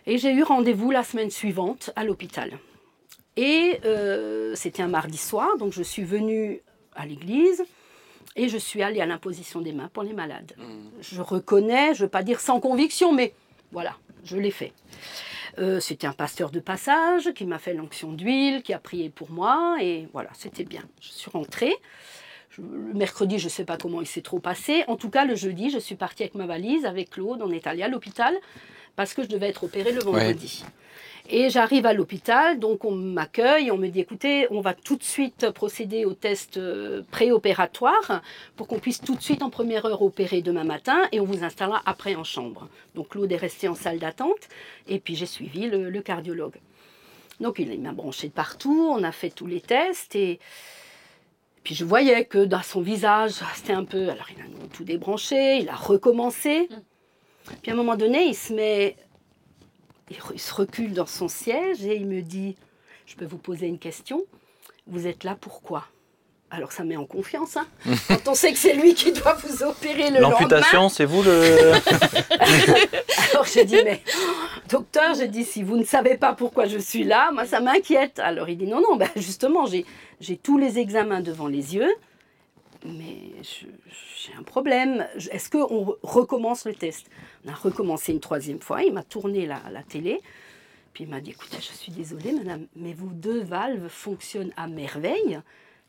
Et j'ai eu rendez-vous la semaine suivante à l'hôpital. Et euh, c'était un mardi soir, donc je suis venue à l'église et je suis allée à l'imposition des mains pour les malades je reconnais, je ne veux pas dire sans conviction, mais voilà, je l'ai fait. Euh, c'était un pasteur de passage qui m'a fait l'onction d'huile, qui a prié pour moi, et voilà, c'était bien. Je suis rentrée. Je- Le mercredi, je ne sais pas comment il s'est trop passé. En tout cas, le jeudi, je suis partie avec ma valise, avec Claude. On est allé à l'hôpital parce que je devais être opérée le vendredi. Et j'arrive à l'hôpital, donc on m'accueille, on me dit écoutez, on va tout de suite procéder au test euh, préopératoire pour qu'on puisse tout de suite en première heure opérer demain matin et on vous installera après en chambre. Donc Claude est resté en salle d'attente et puis j'ai suivi le, le cardiologue. Donc il, il m'a branché de partout, on a fait tous les tests et puis je voyais que dans son visage, c'était un peu. Alors il a tout débranché, il a recommencé. Puis à un moment donné, il se met il, se recule dans son siège et il me dit Je peux vous poser une question Vous êtes là pourquoi? Alors ça met en confiance, hein *laughs* quand on sait que c'est lui qui doit vous opérer le lendemain. L'amputation, c'est vous le. *laughs* Alors j'ai dit Mais docteur, j'ai dit Si vous ne savez pas pourquoi je suis là, moi ça m'inquiète. Alors il dit Non, non, ben, justement, j'ai tous les examens devant les yeux. Mais j'ai un problème. Est-ce qu'on re- recommence le test? On a recommencé une troisième fois. Il m'a tourné la, la télé. Puis il m'a dit Écoutez, je suis désolée, madame, mais vos deux valves fonctionnent à merveille.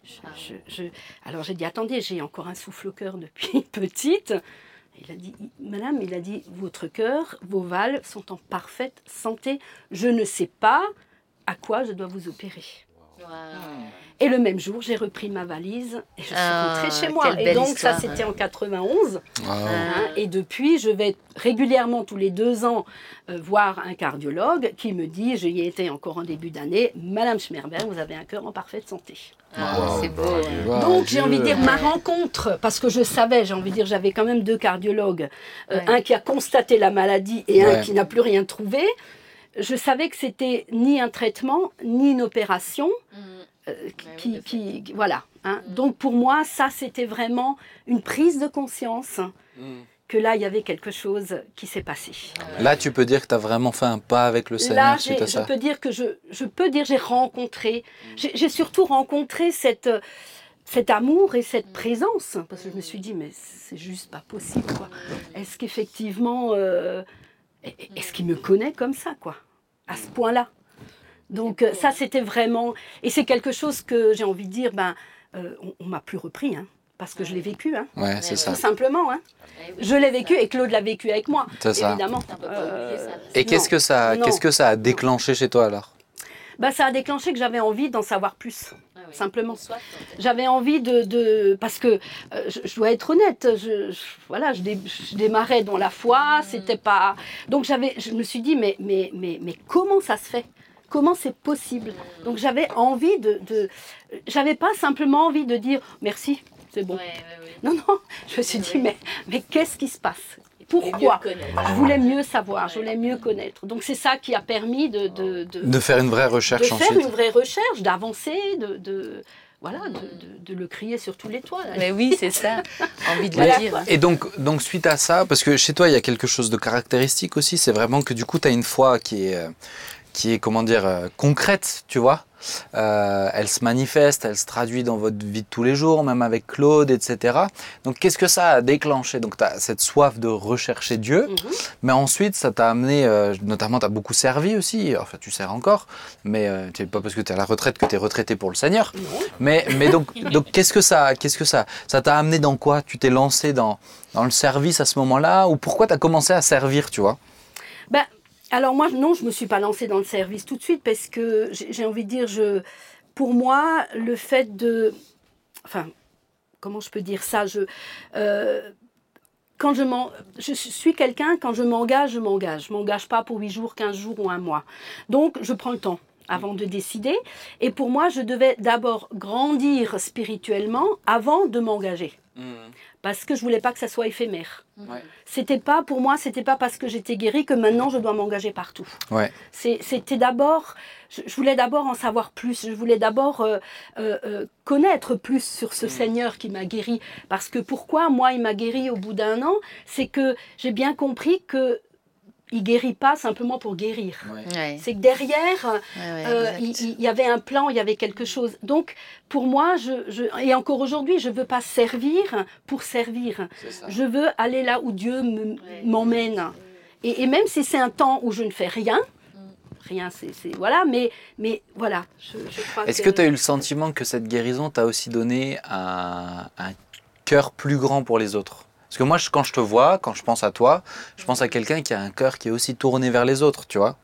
Je- je- je- Alors j'ai dit Attendez, j'ai encore un souffle au cœur depuis *laughs* petite. Il a dit Madame, il a dit Votre cœur, vos valves sont en parfaite santé. Je ne sais pas à quoi je dois vous opérer. Et le même jour, j'ai repris ma valise et je suis Ah, rentrée chez moi. Et donc, histoire. ça, c'était en 91. Ah. hein, et depuis, je vais régulièrement, tous les deux ans, euh, voir un cardiologue qui me dit, j'y ai été encore en début d'année, Madame Schmerberg, vous avez un cœur en parfaite santé. Ah, Wow. c'est beau. Wow, Donc, j'ai envie de dire, ma rencontre, parce que je savais, j'ai envie de dire, j'avais quand même deux cardiologues, euh, Ouais. un qui a constaté la maladie et un qui n'a plus rien trouvé. Je savais que c'était ni un traitement, ni une opération. Mm. euh, qui, voilà. hein. Mm. Donc pour moi, ça c'était vraiment une prise de conscience que là il y avait quelque chose qui s'est passé. Là, tu peux dire que tu as vraiment fait un pas avec le Là, Seigneur j'ai- suite à je ça. peux dire que je, je peux dire j'ai rencontré, j'ai j'ai surtout rencontré cette cet amour et cette présence parce que je me suis dit mais c'est juste pas possible. Est-ce qu'effectivement euh, est-ce qu'il me connaît comme ça quoi à ce point-là donc euh, ça c'était vraiment et c'est quelque chose que j'ai envie de dire ben euh, on, on m'a plus repris hein, parce que je l'ai vécu hein, Ouais, c'est ça. tout simplement hein. Eh oui, Je l'ai vécu ça. et Claude l'a vécu avec moi C'est ça. évidemment. Euh. Et qu'est-ce que ça, qu'est-ce que ça a déclenché chez toi alors? Bah, ça a déclenché que j'avais envie d'en savoir plus, Ah oui. simplement. J'avais envie de, de- parce que euh, je, je dois être honnête, je, je- voilà, je, dé- je démarrais dans la foi, c'était pas, donc j'avais, je me suis dit mais mais mais mais comment ça se fait? Comment c'est possible? Donc j'avais envie de, de j'avais pas simplement envie de dire merci, c'est bon. Ouais, ouais, ouais. Non non, je me suis dit mais mais qu'est-ce qui se passe? Pourquoi. Je voulais mieux savoir, je voulais mieux connaître. Donc c'est ça qui a permis de, de, de- De faire une vraie de recherche faire ensuite. une vraie recherche, d'avancer, de, de- voilà, de, de- de le crier sur tous les toits. là. Mais oui, c'est ça. *laughs* Envie de Voilà, le dire. Et donc, donc, suite à ça, parce que chez toi, il y a quelque chose de caractéristique aussi, c'est vraiment que du coup, tu as une foi qui est, euh, qui est comment dire, euh, concrète, tu vois. Euh, elle se manifeste, elle se traduit dans votre vie de tous les jours, même avec Claude, etc. Donc, qu'est-ce que ça a déclenché? Donc, tu as cette soif de rechercher Dieu, Mhm. mais ensuite, ça t'a amené, euh, notamment, tu as beaucoup servi aussi, enfin, tu sers encore, mais euh, c'est pas parce que tu es à la retraite que tu es retraité pour le Seigneur. Mais, mais donc, *laughs* donc qu'est-ce que ça, qu'est-ce que ça, ça t'a amené dans quoi? Tu t'es lancé dans, dans le service à ce moment-là? Ou pourquoi tu as commencé à servir, tu vois? Ben, alors moi, non, je ne me suis pas lancée dans le service tout de suite parce que j'ai envie de dire, pour moi, le fait de... Enfin, comment je peux dire ça je, euh, quand je, suis quelqu'un, quand je m'engage, je m'engage. Je ne m'engage pas pour 8 jours, 15 jours ou un mois. Donc, je prends le temps avant de décider. Et pour moi, je devais d'abord grandir spirituellement avant de m'engager. Parce que je voulais pas que ça soit éphémère. Ouais. C'était pas pour moi, c'était pas parce que j'étais guérie que maintenant je dois m'engager partout. Ouais. C'est- C'était d'abord, je, je voulais d'abord en savoir plus. Je voulais d'abord euh, euh, euh, connaître plus sur ce Seigneur qui m'a guéri. Parce que pourquoi moi il m'a guéri au bout d'un an, c'est que j'ai bien compris que il guérit pas simplement pour guérir. Ouais, C'est que derrière, ouais, ouais, euh, il, il y avait un plan, il y avait quelque chose. Donc, pour moi, je, je- et encore aujourd'hui, je ne veux pas servir pour servir. Je veux aller là où Dieu m'emmène. Et, et même si c'est un temps où je ne fais rien, rien, c'est voilà. Mais mais voilà, je, je crois Est-ce que tu as eu le sentiment que cette guérison t'a aussi donné un, un cœur plus grand pour les autres? Parce que moi, je- quand je te vois, quand je pense à toi, je pense à quelqu'un qui a un cœur qui est aussi tourné vers les autres, tu vois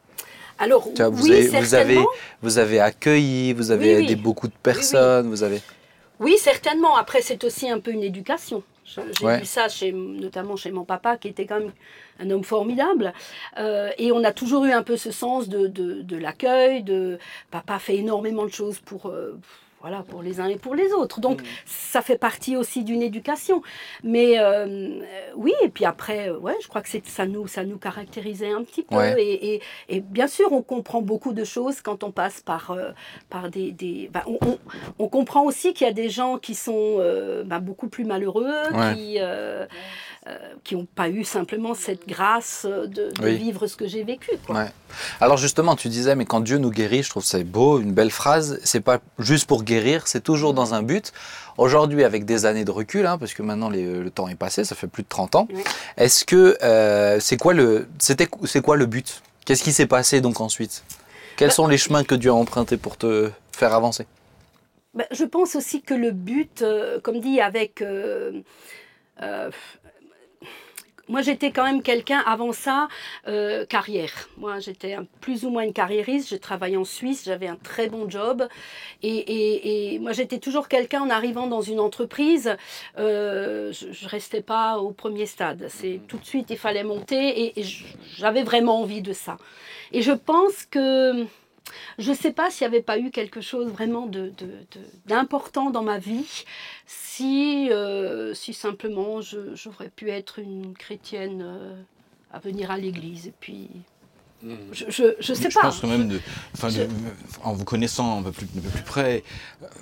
Alors Tu vois, vous, oui, avez, vous, avez, certainement. vous avez accueilli, vous avez Oui, oui. aidé beaucoup de personnes, vous avez... Oui, certainement. Après, c'est aussi un peu une éducation. J'ai Ouais. vu ça chez, notamment chez mon papa, qui était quand même un homme formidable. Euh, et on a toujours eu un peu ce sens de, de, de l'accueil. De papa fait énormément de choses pour, euh, voilà, pour les uns et pour les autres. Donc, ça fait partie aussi d'une éducation. Mais euh, euh, oui, et puis après, euh, ouais, je crois que ça nous, ça nous caractérisait un petit peu. Ouais. Et, et, et bien sûr, on comprend beaucoup de choses quand on passe par, euh, par des, des ben, on, on- on comprend aussi qu'il y a des gens qui sont euh, ben, beaucoup plus malheureux, Ouais. qui qui n'ont pas eu simplement cette grâce de, de Oui. vivre ce que j'ai vécu. quoi. Ouais. Alors justement, tu disais, mais quand Dieu nous guérit, je trouve ça beau, une belle phrase, c'est pas juste pour guérir, c'est toujours dans un but. Aujourd'hui, avec des années de recul, hein, parce que maintenant les- le temps est passé, ça fait plus de 30 ans, Oui. est-ce que euh, c'est quoi le c'était c'est quoi le but? Qu'est-ce qui s'est passé donc ensuite? Quels Bah- sont les chemins que Dieu a empruntés pour te faire avancer? Ben, je pense aussi que le but, euh, comme dit, avec... euh, euh, moi, j'étais quand même quelqu'un, avant ça, euh, carrière. Moi, j'étais plus ou moins une carriériste. J'ai travaillé en Suisse, j'avais un très bon job. Et, et- et moi, j'étais toujours quelqu'un, en arrivant dans une entreprise, euh, je ne restais pas au premier stade. C'est Tout de suite, il fallait monter et, et j'avais vraiment envie de ça. Et je pense que... Je ne sais pas s'il n'y avait pas eu quelque chose vraiment de- de- de- d'important dans ma vie, si, euh, si simplement je- j'aurais pu être une chrétienne euh, à venir à l'église. Et puis, je ne sais je pas. pense quand même, de, enfin, de- je- en vous connaissant un peu plus, un peu plus près,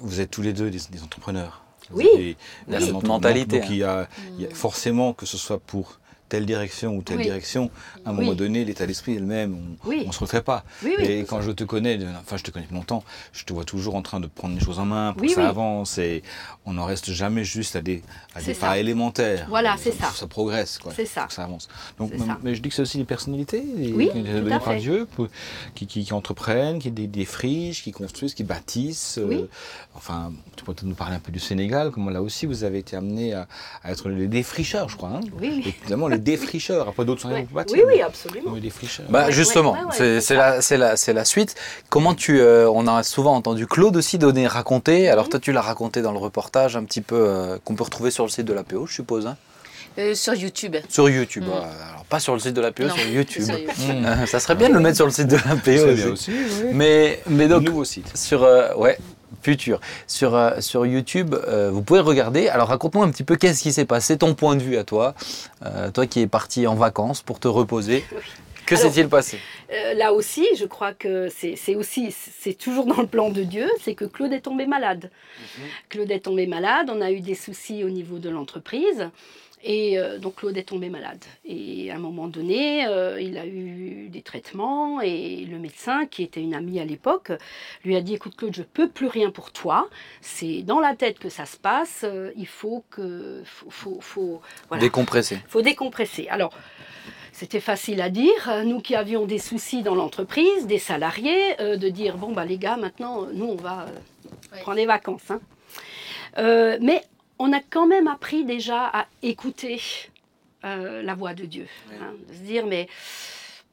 vous êtes tous les deux des, des entrepreneurs. Vous Oui. avez- Il y a des cette entre- mentalité, Donc, il y a, il y a forcément que ce soit pour telle direction ou telle Oui. direction, à un Oui. moment donné, l'état d'esprit est le même. On Oui. ne se refait pas. Et quand je te connais, enfin je te connais depuis longtemps, je te vois toujours en train de prendre les choses en main pour que ça avance et on n'en reste jamais juste à des, à des pas élémentaires. Voilà, Il c'est ça. Ça progresse, quoi. C'est ça. ça avance. Donc, ça. mais je dis que c'est aussi des personnalités des- données par. Dieu, pour- qui, qui, qui entreprennent, qui dé- défrichent, qui construisent, qui bâtissent. euh, Oui. enfin, tu peux peut-être nous parler un peu du Sénégal, comment là aussi vous avez été amené à, à être les défricheurs, je crois. Hein Oui, oui. Évidemment, les défricheurs. Après, d'autres sont Ouais. Oui, oui, absolument. mais les fricheurs. Bah justement, ouais, ouais, ouais, c'est la, c'est la, c'est la suite. Comment tu, euh, on a souvent entendu Claude aussi donner, raconter. Alors Mhm. toi, tu l'as raconté dans le reportage un petit peu euh, qu'on peut retrouver sur le site de l'APO, je suppose, hein Euh, sur YouTube. sur YouTube. Mhm. Alors pas sur le site de l'APO, Non, sur YouTube. sur YouTube. Mmh. *laughs* Ça serait bien de le mettre sur le site de l'APO. Aussi. aussi, oui. Mais, mais donc nouveau site. sur euh, ouais futur sur euh, sur YouTube, euh, vous pouvez regarder. Alors raconte-moi un petit peu qu'est-ce qui s'est passé, ton point de vue à toi, Euh, toi qui es parti en vacances pour te reposer. Que s'est-il passé? là aussi, je crois que c'est c'est aussi, c'est toujours dans le plan de Dieu, c'est que Claude est tombé malade. Claude est tombé malade, on a eu des soucis au niveau de l'entreprise. Et euh, donc Claude est tombé malade. Et à un moment donné, euh, il a eu des traitements et le médecin, qui était une amie à l'époque, lui a dit, écoute Claude, je peux plus rien pour toi. C'est dans la tête que ça se passe. euh, il faut que, faut, faut, faut- voilà Décompressé. faut décompresser. Alors, c'était facile à dire, nous qui avions des soucis dans l'entreprise, des salariés, euh, de dire bon bah les gars, maintenant nous on va euh, prendre des vacances. hein. Euh, mais on a quand même appris déjà à écouter euh, la voix de Dieu, hein, de se dire mais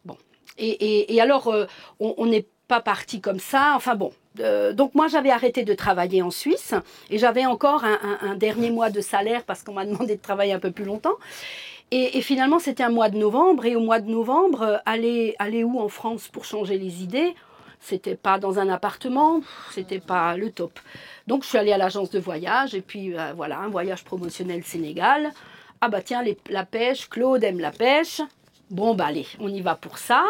bon. Et, et- et alors euh, on n'est pas parti comme ça. Enfin bon. Euh, donc moi j'avais arrêté de travailler en Suisse et j'avais encore un, un- un dernier mois de salaire parce qu'on m'a *laughs* demandé de travailler un peu plus longtemps. Et, et finalement, c'était un mois de novembre. Et au mois de novembre, aller, aller où en France pour changer les idées? C'était pas dans un appartement, c'était pas le top. Donc, je suis allée à l'agence de voyage. Et puis, euh, voilà, un voyage promotionnel Sénégal. Ah bah tiens, la pêche, Claude aime la pêche. Bon, bah allez, on y va pour ça.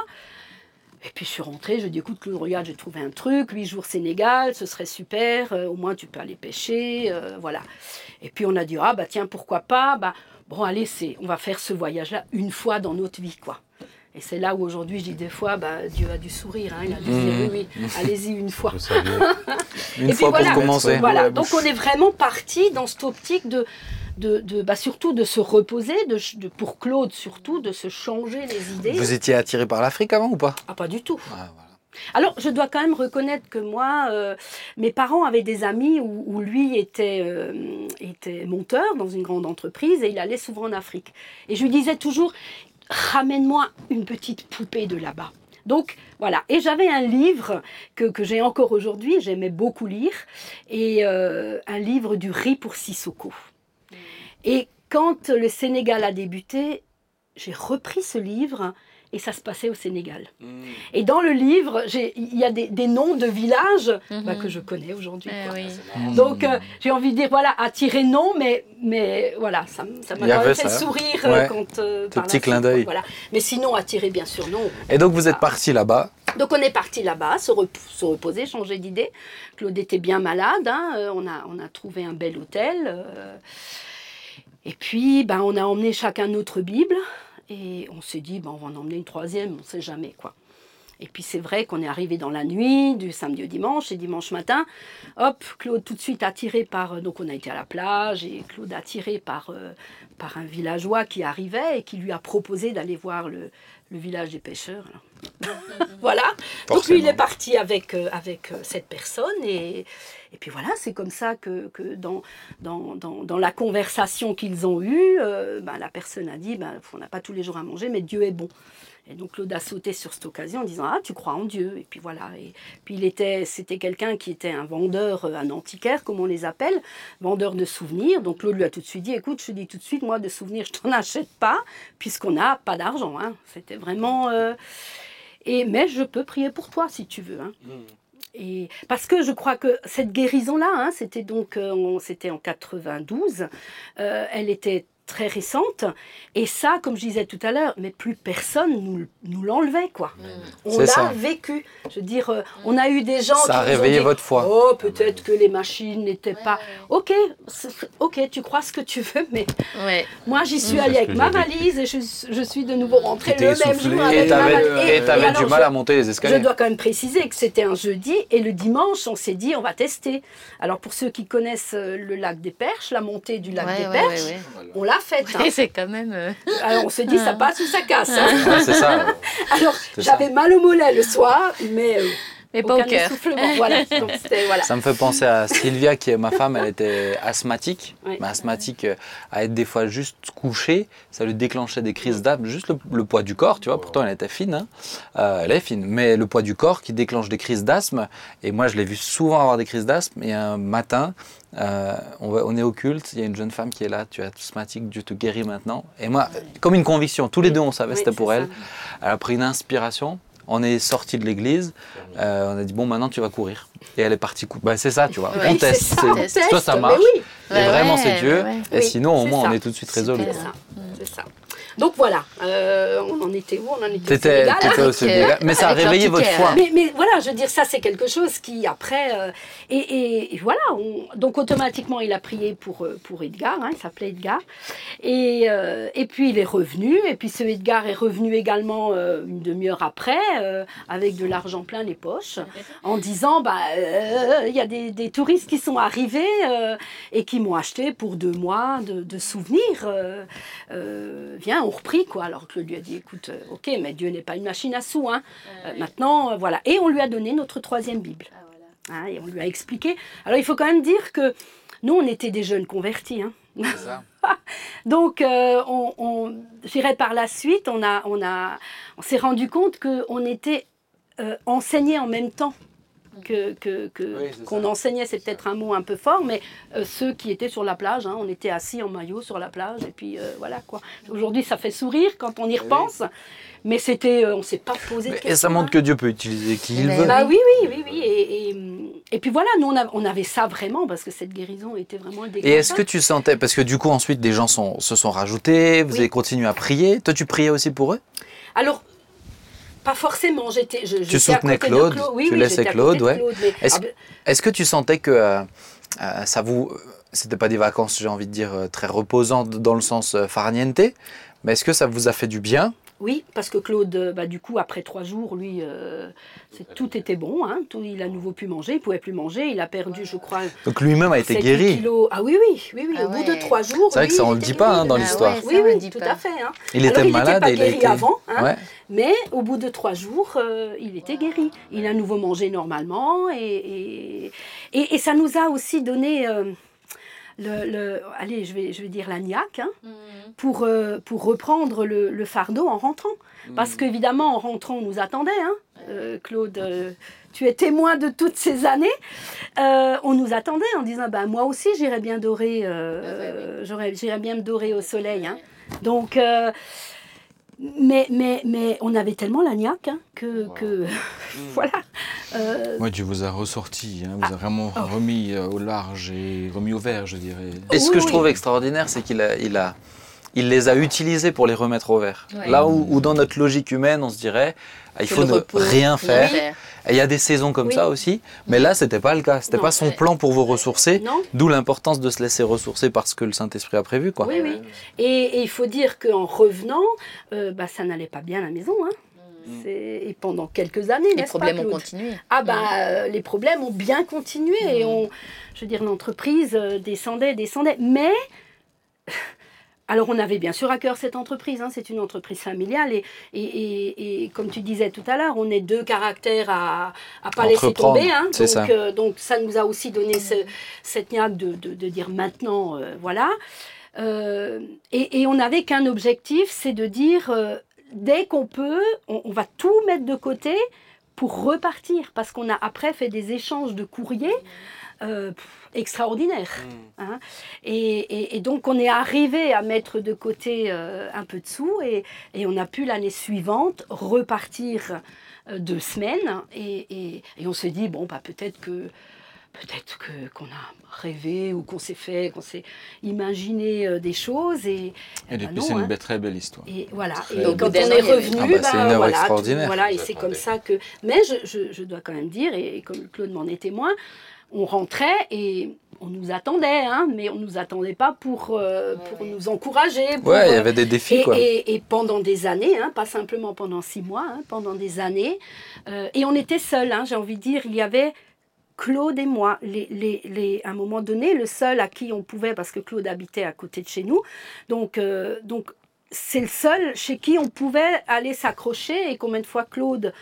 Et puis je suis rentrée, je dis écoute Claude, regarde, j'ai trouvé un truc, 8 jours Sénégal, ce serait super, euh, au moins tu peux aller pêcher, euh, voilà. Et puis on a dit ah bah tiens pourquoi pas, bah bon allez c'est, on va faire ce voyage-là une fois dans notre vie quoi. Et c'est là où aujourd'hui je dis des fois bah Dieu a dû sourire, hein, il a dû se dire oui oui, allez-y une fois. *laughs* Une Et fois puis voilà. pour commencer. Voilà, donc on est vraiment parti dans cette optique de, de, de- bah, surtout de se reposer, de, ch- de- pour Claude surtout, de se changer les idées. Vous étiez attiré par l'Afrique avant ou pas? Ah pas du tout. Ah, voilà. Alors, je dois quand même reconnaître que moi, euh, mes parents avaient des amis où, où lui était, euh, était monteur dans une grande entreprise et il allait souvent en Afrique. Et je lui disais toujours, ramène-moi une petite poupée de là-bas. Donc voilà, et j'avais un livre que, que j'ai encore aujourd'hui, j'aimais beaucoup lire, et euh, un livre du riz pour Sissoko. Et quand le Sénégal a débuté, j'ai repris ce livre et ça se passait au Sénégal. Et dans le livre, il y a des, des noms de villages bah, que je connais aujourd'hui. Eh oui. Donc euh, j'ai envie de dire, voilà, attirer non, mais, mais voilà, ça m'a fait ça. sourire euh, Ouais. quand... euh, par petit clin d'œil. Voilà. Mais sinon, attirer, bien sûr, non. Et donc vous êtes parti là-bas. Donc on est parti là-bas, se, rep- se reposer, changer d'idée. Claude était bien malade, hein, euh, on, a, on a trouvé un bel hôtel. euh, et puis ben, on a emmené chacun notre Bible et on s'est dit ben, on va en emmener une troisième, on ne sait jamais quoi. Et puis c'est vrai qu'on est arrivé dans la nuit, du samedi au dimanche, et dimanche matin, hop, Claude tout de suite attiré par... euh, Donc on a été à la plage, et Claude attiré par, euh, par un villageois qui arrivait et qui lui a proposé d'aller voir le, le village des pêcheurs. *laughs* voilà. Donc lui, il est parti avec, euh, avec euh, cette personne, et, et puis voilà, c'est comme ça que, que dans, dans, dans, dans la conversation qu'ils ont eue, euh, ben, la personne a dit, ben, on n'a pas tous les jours à manger, mais Dieu est bon. Et donc Claude a sauté sur cette occasion en disant ah tu crois en Dieu et puis voilà et puis il était c'était quelqu'un qui était un vendeur euh, un antiquaire comme on les appelle vendeur de souvenirs donc Claude lui a tout de suite dit écoute je te dis tout de suite moi de souvenirs je t'en *laughs* achète pas puisqu'on n'a pas d'argent hein. c'était vraiment euh, et mais je peux prier pour toi si tu veux hein. Et parce que je crois que cette guérison-là, hein, c'était donc euh, en- c'était en 92, euh, elle était très récente. Et ça, comme je disais tout à l'heure, mais plus personne nous, nous l'enlevait, quoi. On l'a vécu. Je veux dire, euh, on a eu des gens Ça qui a nous ont réveillé dit, votre foi. Oh, peut-être que les machines n'étaient pas. Ok, c'est- ok, tu crois ce que tu veux, *laughs* mais Ouais. moi j'y suis Mmh. allée avec ma valise et je, je suis de nouveau rentrée le même jour Et avec ma valise. et t'avais alors, du je- mal à monter les je escaliers. dois quand même préciser que c'était un jeudi et le dimanche, on s'est dit on va tester. Alors pour ceux qui connaissent euh, le lac des Perches, la montée du lac Ouais, des ouais, Perches, ouais, ouais. on l'a faite. hein. Et c'est quand même. euh, Alors on s'est dit ça passe ou ça casse. hein. Ouais, c'est ça. *laughs* Alors j'avais mal au mollet le soir, mais euh, Mais pas au cœur. essoufflement. *laughs* Voilà. Donc c'était voilà. Ça me fait penser à Sylvia, qui est ma femme, elle était asthmatique. Oui. Mais asthmatique, euh, à être des fois juste couchée, ça lui déclenchait des crises d'asthme, juste le, le poids du corps, tu vois. Pourtant, elle était fine, hein. Euh, elle est fine, mais le poids du corps qui déclenche des crises d'asthme. Et moi, je l'ai vu souvent avoir des crises d'asthme. Et un matin, euh, on, va- on est au culte, il y a une jeune femme qui est là, tu es asthmatique, Dieu te guérit maintenant. Et moi, comme une conviction, tous les deux, on savait, Oui, c'était pour ça. elle. Elle a pris une inspiration. On est sorti de l'église. euh, on a dit bon maintenant tu vas courir. Et elle est partie courir. Bah, c'est ça tu vois. On teste. Soit ça mais marche. oui. Et Ouais, vraiment c'est Dieu. ouais. Et Oui, sinon au moins ça. on est tout de suite résolu. C'est ça. Donc voilà, euh, on en était où On en était au Sénégal. Sénégal. euh, Mais ça a réveillé votre l'antiquaire. foi. Mais, mais voilà, je veux dire, ça c'est quelque chose qui après... euh, et, et- et voilà, on- donc automatiquement il a prié pour, pour Edgar, hein, il s'appelait Edgar. Et, euh, et puis il est revenu, et puis ce Edgar est revenu également une demi-heure après, avec de l'argent plein les poches, en disant, bah, il y a des, des touristes qui sont arrivés et qui m'ont acheté pour deux mois de, de souvenirs. viens, on reprit quoi. Alors Claude lui a dit, écoute, euh, ok, mais Dieu n'est pas une machine à sous, hein. Euh, maintenant, euh, voilà. Et on lui a donné notre troisième Bible. Hein, et on lui a expliqué. Alors il faut quand même dire que nous, on était des jeunes convertis. hein. *laughs* Donc, euh, on, dirais par la suite, on, a, on, a, on s'est rendu compte qu'on était euh, enseignés en même temps. Que, que, que- Oui, c'est qu'on ça. enseignait, c'est peut-être un mot un peu fort, mais euh, ceux qui étaient sur la plage, hein, on était assis en maillot sur la plage, et puis euh, voilà quoi. Aujourd'hui, ça fait sourire quand on y repense, mais c'était, euh, on s'est pas posé de Mais- questions. Et ça montre que Dieu peut utiliser qui il Mais veut. Bah oui, oui, oui, oui. Et, et, et puis voilà, nous on, a- on avait ça vraiment parce que cette guérison était vraiment un Et est-ce que tu sentais, parce que du coup ensuite des gens sont- se sont rajoutés, vous Oui. avez continué à prier, toi tu priais aussi pour eux? Alors, pas forcément. J'étais. je- à soutenais Claude, Oui, tu oui, laissais Claude, ouais. mais- Est-ce ah ben, Est-ce que tu sentais que euh, euh, ça vous. C'était pas des vacances, j'ai envie de dire, euh, très reposantes dans le sens farniente, mais est-ce que ça vous a fait du bien Oui, parce que Claude, euh, bah, du coup, après trois jours, lui, euh, tout était bon. Hein, tout, il a à nouveau pu manger. Il pouvait plus manger. Il a perdu, je crois, Donc lui-même a été 7 guéri. kilos. Ah oui, oui, oui, oui. Ah Au bout ouais. de trois jours. C'est vrai que ça, on il le était dit pas, hein, dans Ah l'histoire. ouais, ça, Oui, on le oui, dit tout pas. à fait. hein. Il Alors, était il malade pas il a guéri été. avant, hein, Ouais. mais au bout de trois jours, euh, il était guéri. Il a à nouveau mangé normalement et, et, et- et ça nous a aussi donné, euh, le, le- allez, je vais, je vais dire la niaque, hein, pour, euh, pour reprendre le, le fardeau en rentrant. Parce qu'évidemment, en rentrant, on nous attendait. hein. Euh, Claude, euh, tu es témoin de toutes ces années. On nous attendait en disant, ben, moi aussi, j'irais bien dorer, j'irais bien me dorer au soleil. hein. Donc, mais, mais, mais on avait tellement la niaque hein, que, que *laughs* voilà. Euh, Moi, Dieu vous a ressorti, hein, vous a vraiment oh. remis euh, au large et remis au vert, je dirais. Et ce Oui, que je trouve extraordinaire, c'est qu'il a, il a, il les a utilisés pour les remettre au vert. Ouais. Là où, où dans notre logique humaine, on se dirait, ah, il C'est faut ne repos, rien faire. Et il y a des saisons comme Oui. ça aussi, mais là, c'était pas le cas. C'était pas son plan pour vous ressourcer. non D'où l'importance de se laisser ressourcer parce que le Saint-Esprit a prévu, quoi. Oui, oui. Et, et il faut dire qu'en revenant, euh, bah, ça n'allait pas bien à la maison. Hein. C'est- Et pendant quelques années, Les pas, problèmes ont continué. Ah bah euh, les problèmes ont bien continué et on, je veux dire l'entreprise euh, descendait, descendait. Mais alors on avait bien sûr à cœur cette entreprise. hein, c'est une entreprise familiale et, et, et- et comme tu disais tout à l'heure, on est deux caractères à à pas laisser tomber. hein. donc, ça. euh, donc ça nous a aussi donné ce- cette niaque de, de, de dire maintenant euh, voilà. Euh, et, et on n'avait qu'un objectif, c'est de dire dès qu'on peut, on, on va tout mettre de côté pour repartir, parce qu'on a après fait des échanges de courriers euh, pff, extraordinaires. hein. Et, et- et donc on est arrivé à mettre de côté euh, un peu de sous et, et on a pu l'année suivante repartir euh, deux semaines et, et- et on s'est dit bon bah peut-être que peut-être que qu'on a rêvé ou qu'on s'est fait qu'on s'est imaginé euh, des choses et, Et bah depuis, c'est une hein. très belle histoire. et voilà. Très Et quand on est revenu, Ah bah, c'est bah, une œuvre voilà, extraordinaire. tout- voilà, et c'est comme ça que. Mais je, je- je dois quand même dire, et, comme Claude m'en est témoin, on rentrait et on nous attendait, hein, mais on nous attendait pas pour, euh, pour nous encourager. pour, Ouais, il y euh, avait des défis, et, quoi. et- et pendant des années, hein, pas simplement pendant six mois, hein, pendant des années, euh, et on était seuls, hein, j'ai envie de dire, il y avait Claude et moi, les, les, les- à un moment donné, le seul à qui on pouvait, parce que Claude habitait à côté de chez nous, donc, euh, donc c'est le seul chez qui on pouvait aller s'accrocher, et combien de fois Claude...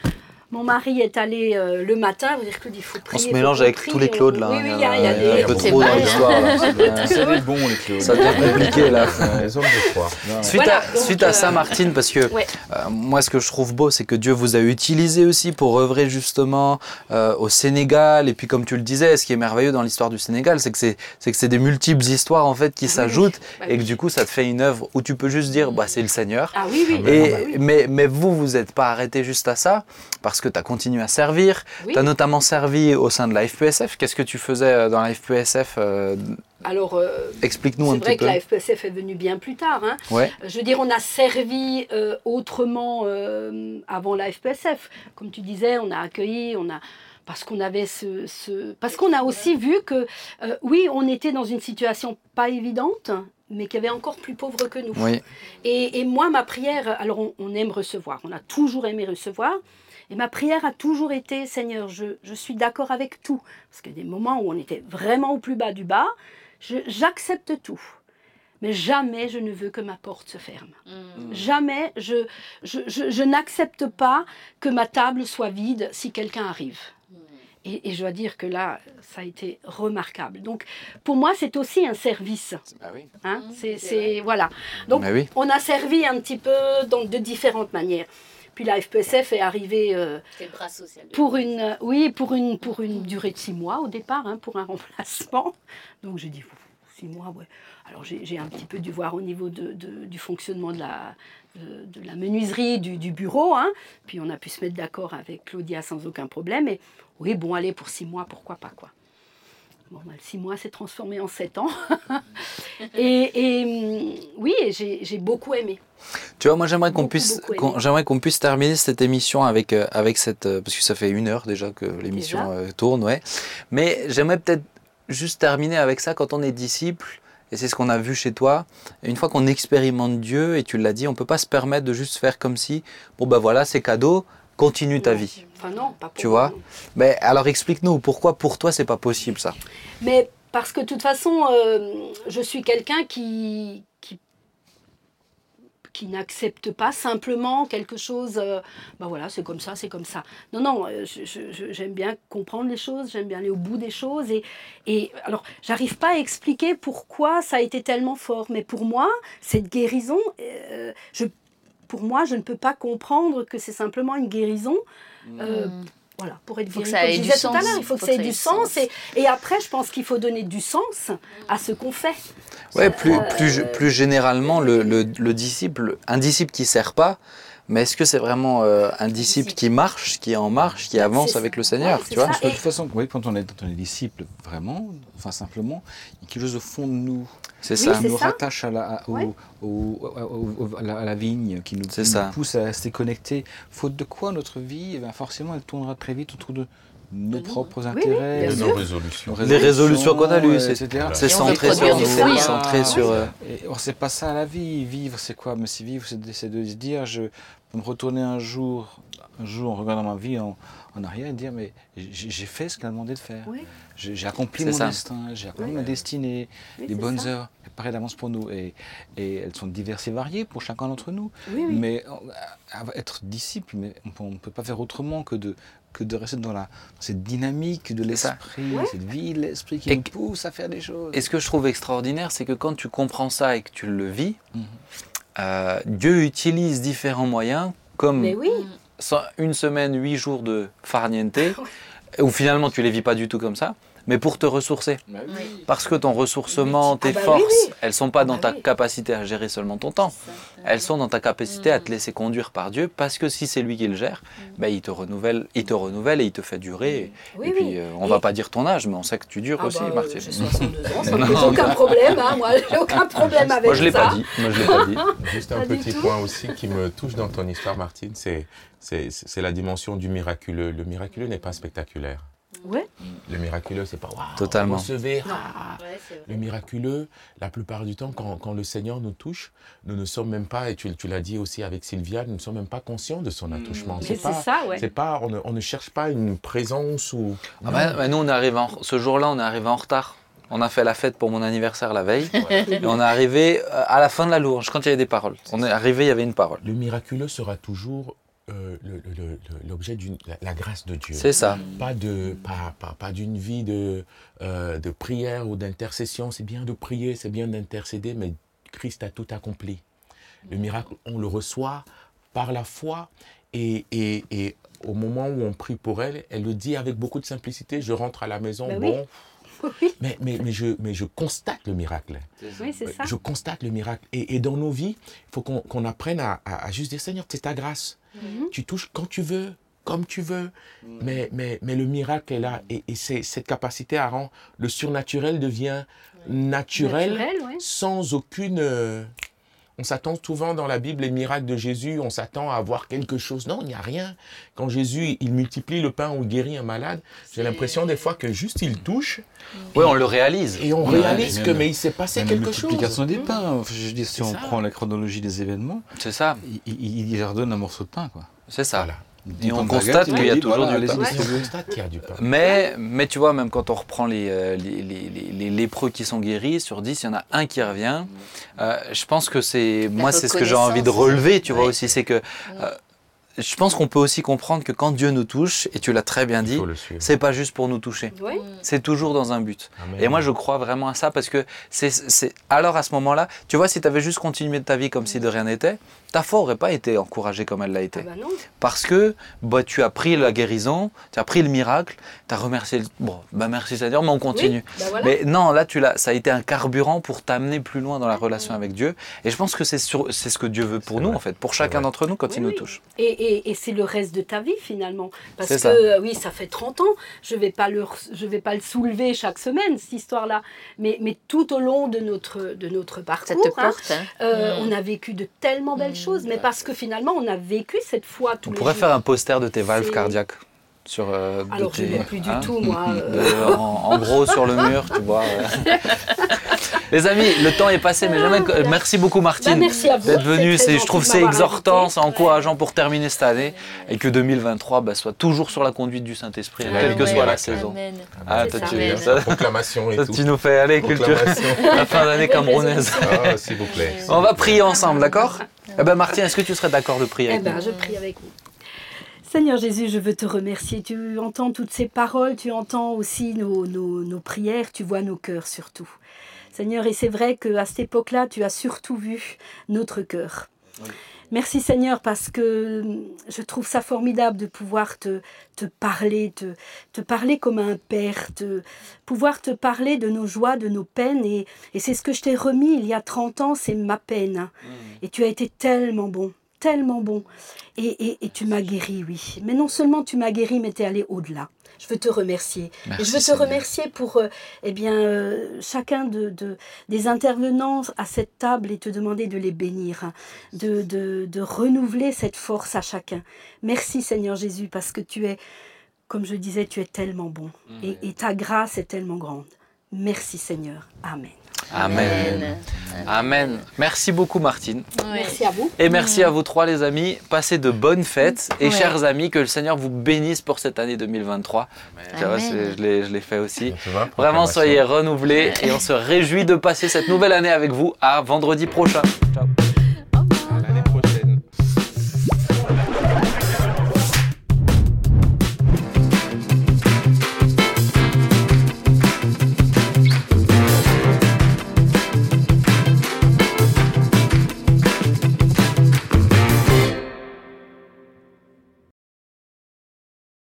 Mon mari est allé euh, le matin, vous dire Claude, il faut On prier. se faut mélange avec tous les on- Claudes, là. Oui, hein. oui, il y a, il y a Il des... y a un peu C'est trop dans hein. l'histoire, C'est des bons, les Claude. Ça devient compliqué, là. *laughs* Les hommes de foi. Suite, Voilà, à, donc, suite à euh, ça, Martine, parce que Ouais. euh, moi, ce que je trouve beau, c'est que Dieu vous a utilisé aussi pour œuvrer justement euh, au Sénégal. Et puis, comme tu le disais, ce qui est merveilleux dans l'histoire du Sénégal, c'est que c'est c'est que c'est des multiples histoires en fait qui Oui, s'ajoutent bah et que du coup, ça te fait une œuvre où tu peux juste dire, bah, c'est le Seigneur. Ah oui, oui. Et, Ah bah oui. mais, mais vous, vous n'êtes pas arrêté juste à ça, parce que tu as continué à servir. Oui. Tu as notamment servi au sein de la FPSF. Qu'est-ce que tu faisais euh, dans la FPSF euh, Alors, euh, Explique-nous un c'est vrai petit que peu. la FPSF est venue bien plus tard. hein. Ouais. Je veux dire, on a servi euh, autrement euh, avant la FPSF. Comme tu disais, on a accueilli, on a parce qu'on avait ce, ce- parce qu'on a aussi vu que oui, on était dans une situation pas évidente, mais qui avait encore plus pauvre que nous. Oui. Et, et moi, ma prière, alors on, on aime recevoir, on a toujours aimé recevoir. Et ma prière a toujours été, Seigneur, je, je suis d'accord avec tout. Parce qu'il y a des moments où on était vraiment au plus bas du bas. J'accepte tout. Mais jamais je ne veux que ma porte se ferme. Jamais je, je, je- je n'accepte pas que ma table soit vide si quelqu'un arrive. Et, et je dois dire que là, ça a été remarquable. Donc, pour moi, c'est aussi un service. Bah oui. hein. C'est, c'est- voilà. Donc, Bah oui. on a servi un petit peu donc, de différentes manières. Puis la FPSF est arrivée euh, C'est le bras social. pour une, oui, pour une, pour une durée de six mois au départ, hein, pour un *laughs* remplacement. Donc j'ai dit six mois, ouais. Alors j'ai j'ai un petit peu dû voir au niveau de, de- du fonctionnement de la, de, de la menuiserie, du, du bureau. hein. Puis on a pu se mettre d'accord avec Claudia sans aucun problème. Et oui, bon, allez, pour six mois, pourquoi pas, quoi. Bon, six mois s'est transformé en sept ans. *laughs* et, et, hum, oui, j'ai beaucoup aimé. Tu vois, moi j'aimerais qu'on puisse, j'aimerais qu'on puisse terminer cette émission avec euh, avec cette, euh, parce que ça fait une heure déjà que l'émission euh, tourne, ouais. Mais j'aimerais peut-être juste terminer avec ça quand on est disciple. et c'est ce qu'on a vu chez toi. Une fois qu'on expérimente Dieu, et tu l'as dit, on peut pas se permettre de juste faire comme si, bon ben voilà, c'est cadeau, continue ta Non. vie. Enfin non, pas pour Tu vois. Mais alors explique-nous, pourquoi pour toi c'est pas possible ça? Mais parce que de toute façon, euh, je suis quelqu'un qui, qui, qui n'accepte pas simplement quelque chose. euh, ben voilà, c'est comme ça, c'est comme ça. Non, non, euh, j'aime bien comprendre les choses, j'aime bien aller au bout des choses. Et, et alors, j'arrive pas à expliquer pourquoi ça a été tellement fort. Mais pour moi, cette guérison, euh, je, pour moi, je ne peux pas comprendre que c'est simplement une guérison. euh, Mm. voilà, pour être guéri, ça comme je du disais tout à sens. l'heure, il faut que ça ait du sens. Et, et après, je pense qu'il faut donner du sens à ce qu'on fait. Ouais, plus, Euh, plus, plus généralement, le, le- le disciple, un disciple qui sert pas, mais est-ce que c'est vraiment euh, un disciple qui marche, qui est en marche, qui avance avec le Seigneur, Ouais, tu vois. Parce que de toute façon, oui, quand on est, quand on est disciple, vraiment, enfin simplement, il y a quelque chose au fond de nous C'est ça. qui nous ça. rattache à la, à- au- Ouais. au- au- au- à la, à la vigne, qui nous pousse à rester connectés. Faute de quoi notre vie, eh ben, forcément, elle tournera très vite autour de nos propres oui, intérêts, sûr. nos résolutions. Les résolutions qu'on a lues, c'est- etc. C'est Et on veut centré sur nous, hein. centré sur. euh, c'est pas ça la vie. Vivre, c'est quoi? Mais si vivre, c'est de, c'est de se dire, je peux me retourner un jour, un jour en regardant ma vie en, en arrière et dire, mais j'ai fait ce qu'elle a demandé de faire. Oui. J'ai accompli C'est mon ça. destin, j'ai accompli Oui. ma destinée, Oui, les c'est bonnes ça. heures préparées d'avance pour nous. Et, et elles sont diverses et variées pour chacun d'entre nous. Oui, oui. Mais euh, être disciple, mais on ne peut pas faire autrement que de, que de rester dans, la, dans cette dynamique de l'esprit, Ouais. cette vie de l'esprit qui Et nous que- pousse à faire des choses. Et ce que je trouve extraordinaire, c'est que quand tu comprends ça et que tu le vis, Mhm. euh, Dieu utilise différents moyens, comme Mais oui. cent- une semaine, huit jours de farniente, *laughs* où finalement tu les vis pas du tout comme ça, mais pour te ressourcer. Bah Oui. Parce que ton ressourcement, Ah tes bah oui, forces, oui. elles sont pas Ah dans bah ta oui. capacité à gérer seulement ton temps. Elles sont dans ta capacité à te Mm. laisser conduire par Dieu, parce que si c'est lui qui le gère, ben, il te renouvelle, il te renouvelle et il te fait durer. Oui, et puis oui. euh, on Et- va pas dire ton âge, mais on sait que tu dures Ah aussi, bah, Martine. J'ai 62 ans, *laughs* ça aucun problème. Hein, moi, j'ai aucun *laughs* problème avec Moi je l'ai ça. pas dit. Moi je l'ai pas dit. *laughs* Juste un petit point aussi qui me touche dans ton histoire, Martine, c'est c'est c'est la dimension du miraculeux. Le miraculeux n'est pas spectaculaire. Ouais. Le miraculeux, c'est pas waouh, Totalement. recevez, ah. Ouais, c'est vrai. Le miraculeux, la plupart du temps, quand, quand le Seigneur nous touche, nous ne sommes même pas, et tu, tu l'as dit aussi avec Sylvia, nous ne sommes même pas conscients de son attouchement. Mais C'est pas, ça, ouais. c'est pas, on ne, on ne cherche pas une présence ou. Ah ben, ben, nous on est arrivé en- ce jour-là, on est arrivé en retard. On a fait la fête pour mon anniversaire la veille. Et on est arrivé euh, à la fin de la louange, quand il y avait des paroles. On est arrivé, il y avait une parole. Le miraculeux sera toujours euh, l'objet d'une la, la grâce de Dieu. C'est ça. Pas de pas, pas, pas d'une vie de, euh, de prière ou d'intercession. C'est bien de prier, c'est bien d'intercéder, mais Christ a tout accompli. Le miracle, on le reçoit par la foi et, et, et au moment où on prie pour elle, elle le dit avec beaucoup de simplicité. Je rentre à la maison, Ben bon, *laughs* Oui, mais, mais, mais, je, mais je constate le miracle. oui c'est ça. Je constate le miracle. Et, et dans nos vies, il faut qu'on apprenne à, à- à juste dire Seigneur, c'est ta grâce. Mhm. Tu touches quand tu veux, comme tu veux. Mais, mais, mais le miracle est là. Et, et c'est cette capacité à rendre le surnaturel devient naturel, Naturel, ouais. sans aucune. On s'attend souvent dans la Bible, les miracles de Jésus, on s'attend à voir quelque chose. Non, il n'y a rien. Quand Jésus, il multiplie le pain ou guérit un malade, j'ai l'impression des fois que juste il touche Oui, on le réalise. et on Ouais, réalise que même- mais il s'est passé Même la quelque chose. multiplication des pains. Je dire, si on ça. prend la chronologie des événements, C'est ça. il, il, il leur donne un morceau de pain. Quoi. C'est ça. Voilà. Il on constate qu'il y a toujours voilà, du pain. Mais, mais tu vois, même quand on reprend les, euh, les, les- les- les lépreux qui sont guéris, sur 10, il y en a un qui revient. Euh, je pense que c'est. Moi, c'est ce que j'ai envie de relever, tu vois aussi. C'est que. euh, je pense qu'on peut aussi comprendre que quand Dieu nous touche, et tu l'as très bien dit, c'est pas juste pour nous toucher. Ouais. C'est toujours dans un but. Amen. Et moi, je crois vraiment à ça parce que c'est. c'est- Alors, à ce moment-là, tu vois, si tu avais juste continué ta vie comme si de rien n'était, ta foi aurait pas été encouragée comme elle l'a été. Ah bah non. Parce que bah, tu as pris la guérison, tu as pris le miracle, tu as remercié. le- Bon, bah merci Seigneur, mais on continue. Oui, bah voilà. Mais non, là, tu l'as, ça a été un carburant pour t'amener plus loin dans la relation avec Dieu. Et je pense que c'est, sur- c'est ce que Dieu veut pour C'est nous, vrai. en fait, pour chacun d'entre nous quand Oui, il nous oui. touche. Et, et, et c'est le reste de ta vie finalement. Parce C'est que ça. euh, oui, ça fait 30 ans, je ne vais, pas le je vais pas le soulever chaque semaine, cette histoire-là. Mais, mais tout au long de notre, de notre parcours, Ça te hein, porte. hein. euh, Mm. on a vécu de tellement belles Mm. choses. Mais parce que finalement, on a vécu cette foi tous On les pourrait jours. faire un poster de tes valves cardiaques. Sur, euh, Alors, je ne plus du hein, tout, moi. euh, *laughs* de- en, en gros sur le mur, tu vois. euh. *laughs* Les amis, le temps est passé, mais jamais. voilà. Merci beaucoup, Martine, Bah, à vous. d'être venue. C'est Je trouve c'est exhortant, c'est encourageant pour terminer cette année et que 2023 bah, soit toujours sur la conduite du Saint-Esprit, La quelle que soit la saison. Amen. Ah, C'est toi, ça. tu, ça- *laughs* Proclamation et ça, tout. tu nous fais aller, culture. La fin d'année camerounaise. Ah, s'il vous plaît. On va prier ensemble, d'accord? Eh ben Martine, est-ce que tu serais d'accord de prier Eh avec ben, nous? je prie avec vous. Seigneur Jésus, je veux te remercier. Tu entends toutes ces paroles, tu entends aussi nos, nos- nos prières, tu vois nos cœurs surtout. Seigneur, et c'est vrai qu'à cette époque-là, tu as surtout vu notre cœur. Merci Seigneur parce que hum, je trouve ça formidable de pouvoir te, te parler, te, te parler comme un père, te, pouvoir te parler de nos joies, de nos peines. Et, et c'est ce que je t'ai remis il y a 30 ans, c'est ma peine. Et tu as été tellement bon, tellement bon. Et, et- et tu m'as guéri, oui. Mais non seulement tu m'as guéri, mais tu es allé au-delà. Je veux te remercier. Merci, et je veux te Seigneur. remercier pour euh, eh bien, euh, chacun de, de- des intervenants à cette table et te demander de les bénir, hein, de, de, de renouveler cette force à chacun. Merci Seigneur Jésus, parce que tu es, comme je disais, tu es tellement bon. Et, et ta grâce est tellement grande. Merci Seigneur. Amen. Amen. Amen. Merci beaucoup, Martine. Merci à vous. Et merci à vous trois, les amis. Passez de bonnes fêtes. Et Ouais. chers amis, que le Seigneur vous bénisse pour cette année 2023. Tu vois, Amen. c'est- je l'ai- je l'ai fait aussi. Vraiment, soyez renouvelés et on se réjouit de passer cette nouvelle année avec vous à vendredi prochain. Ciao.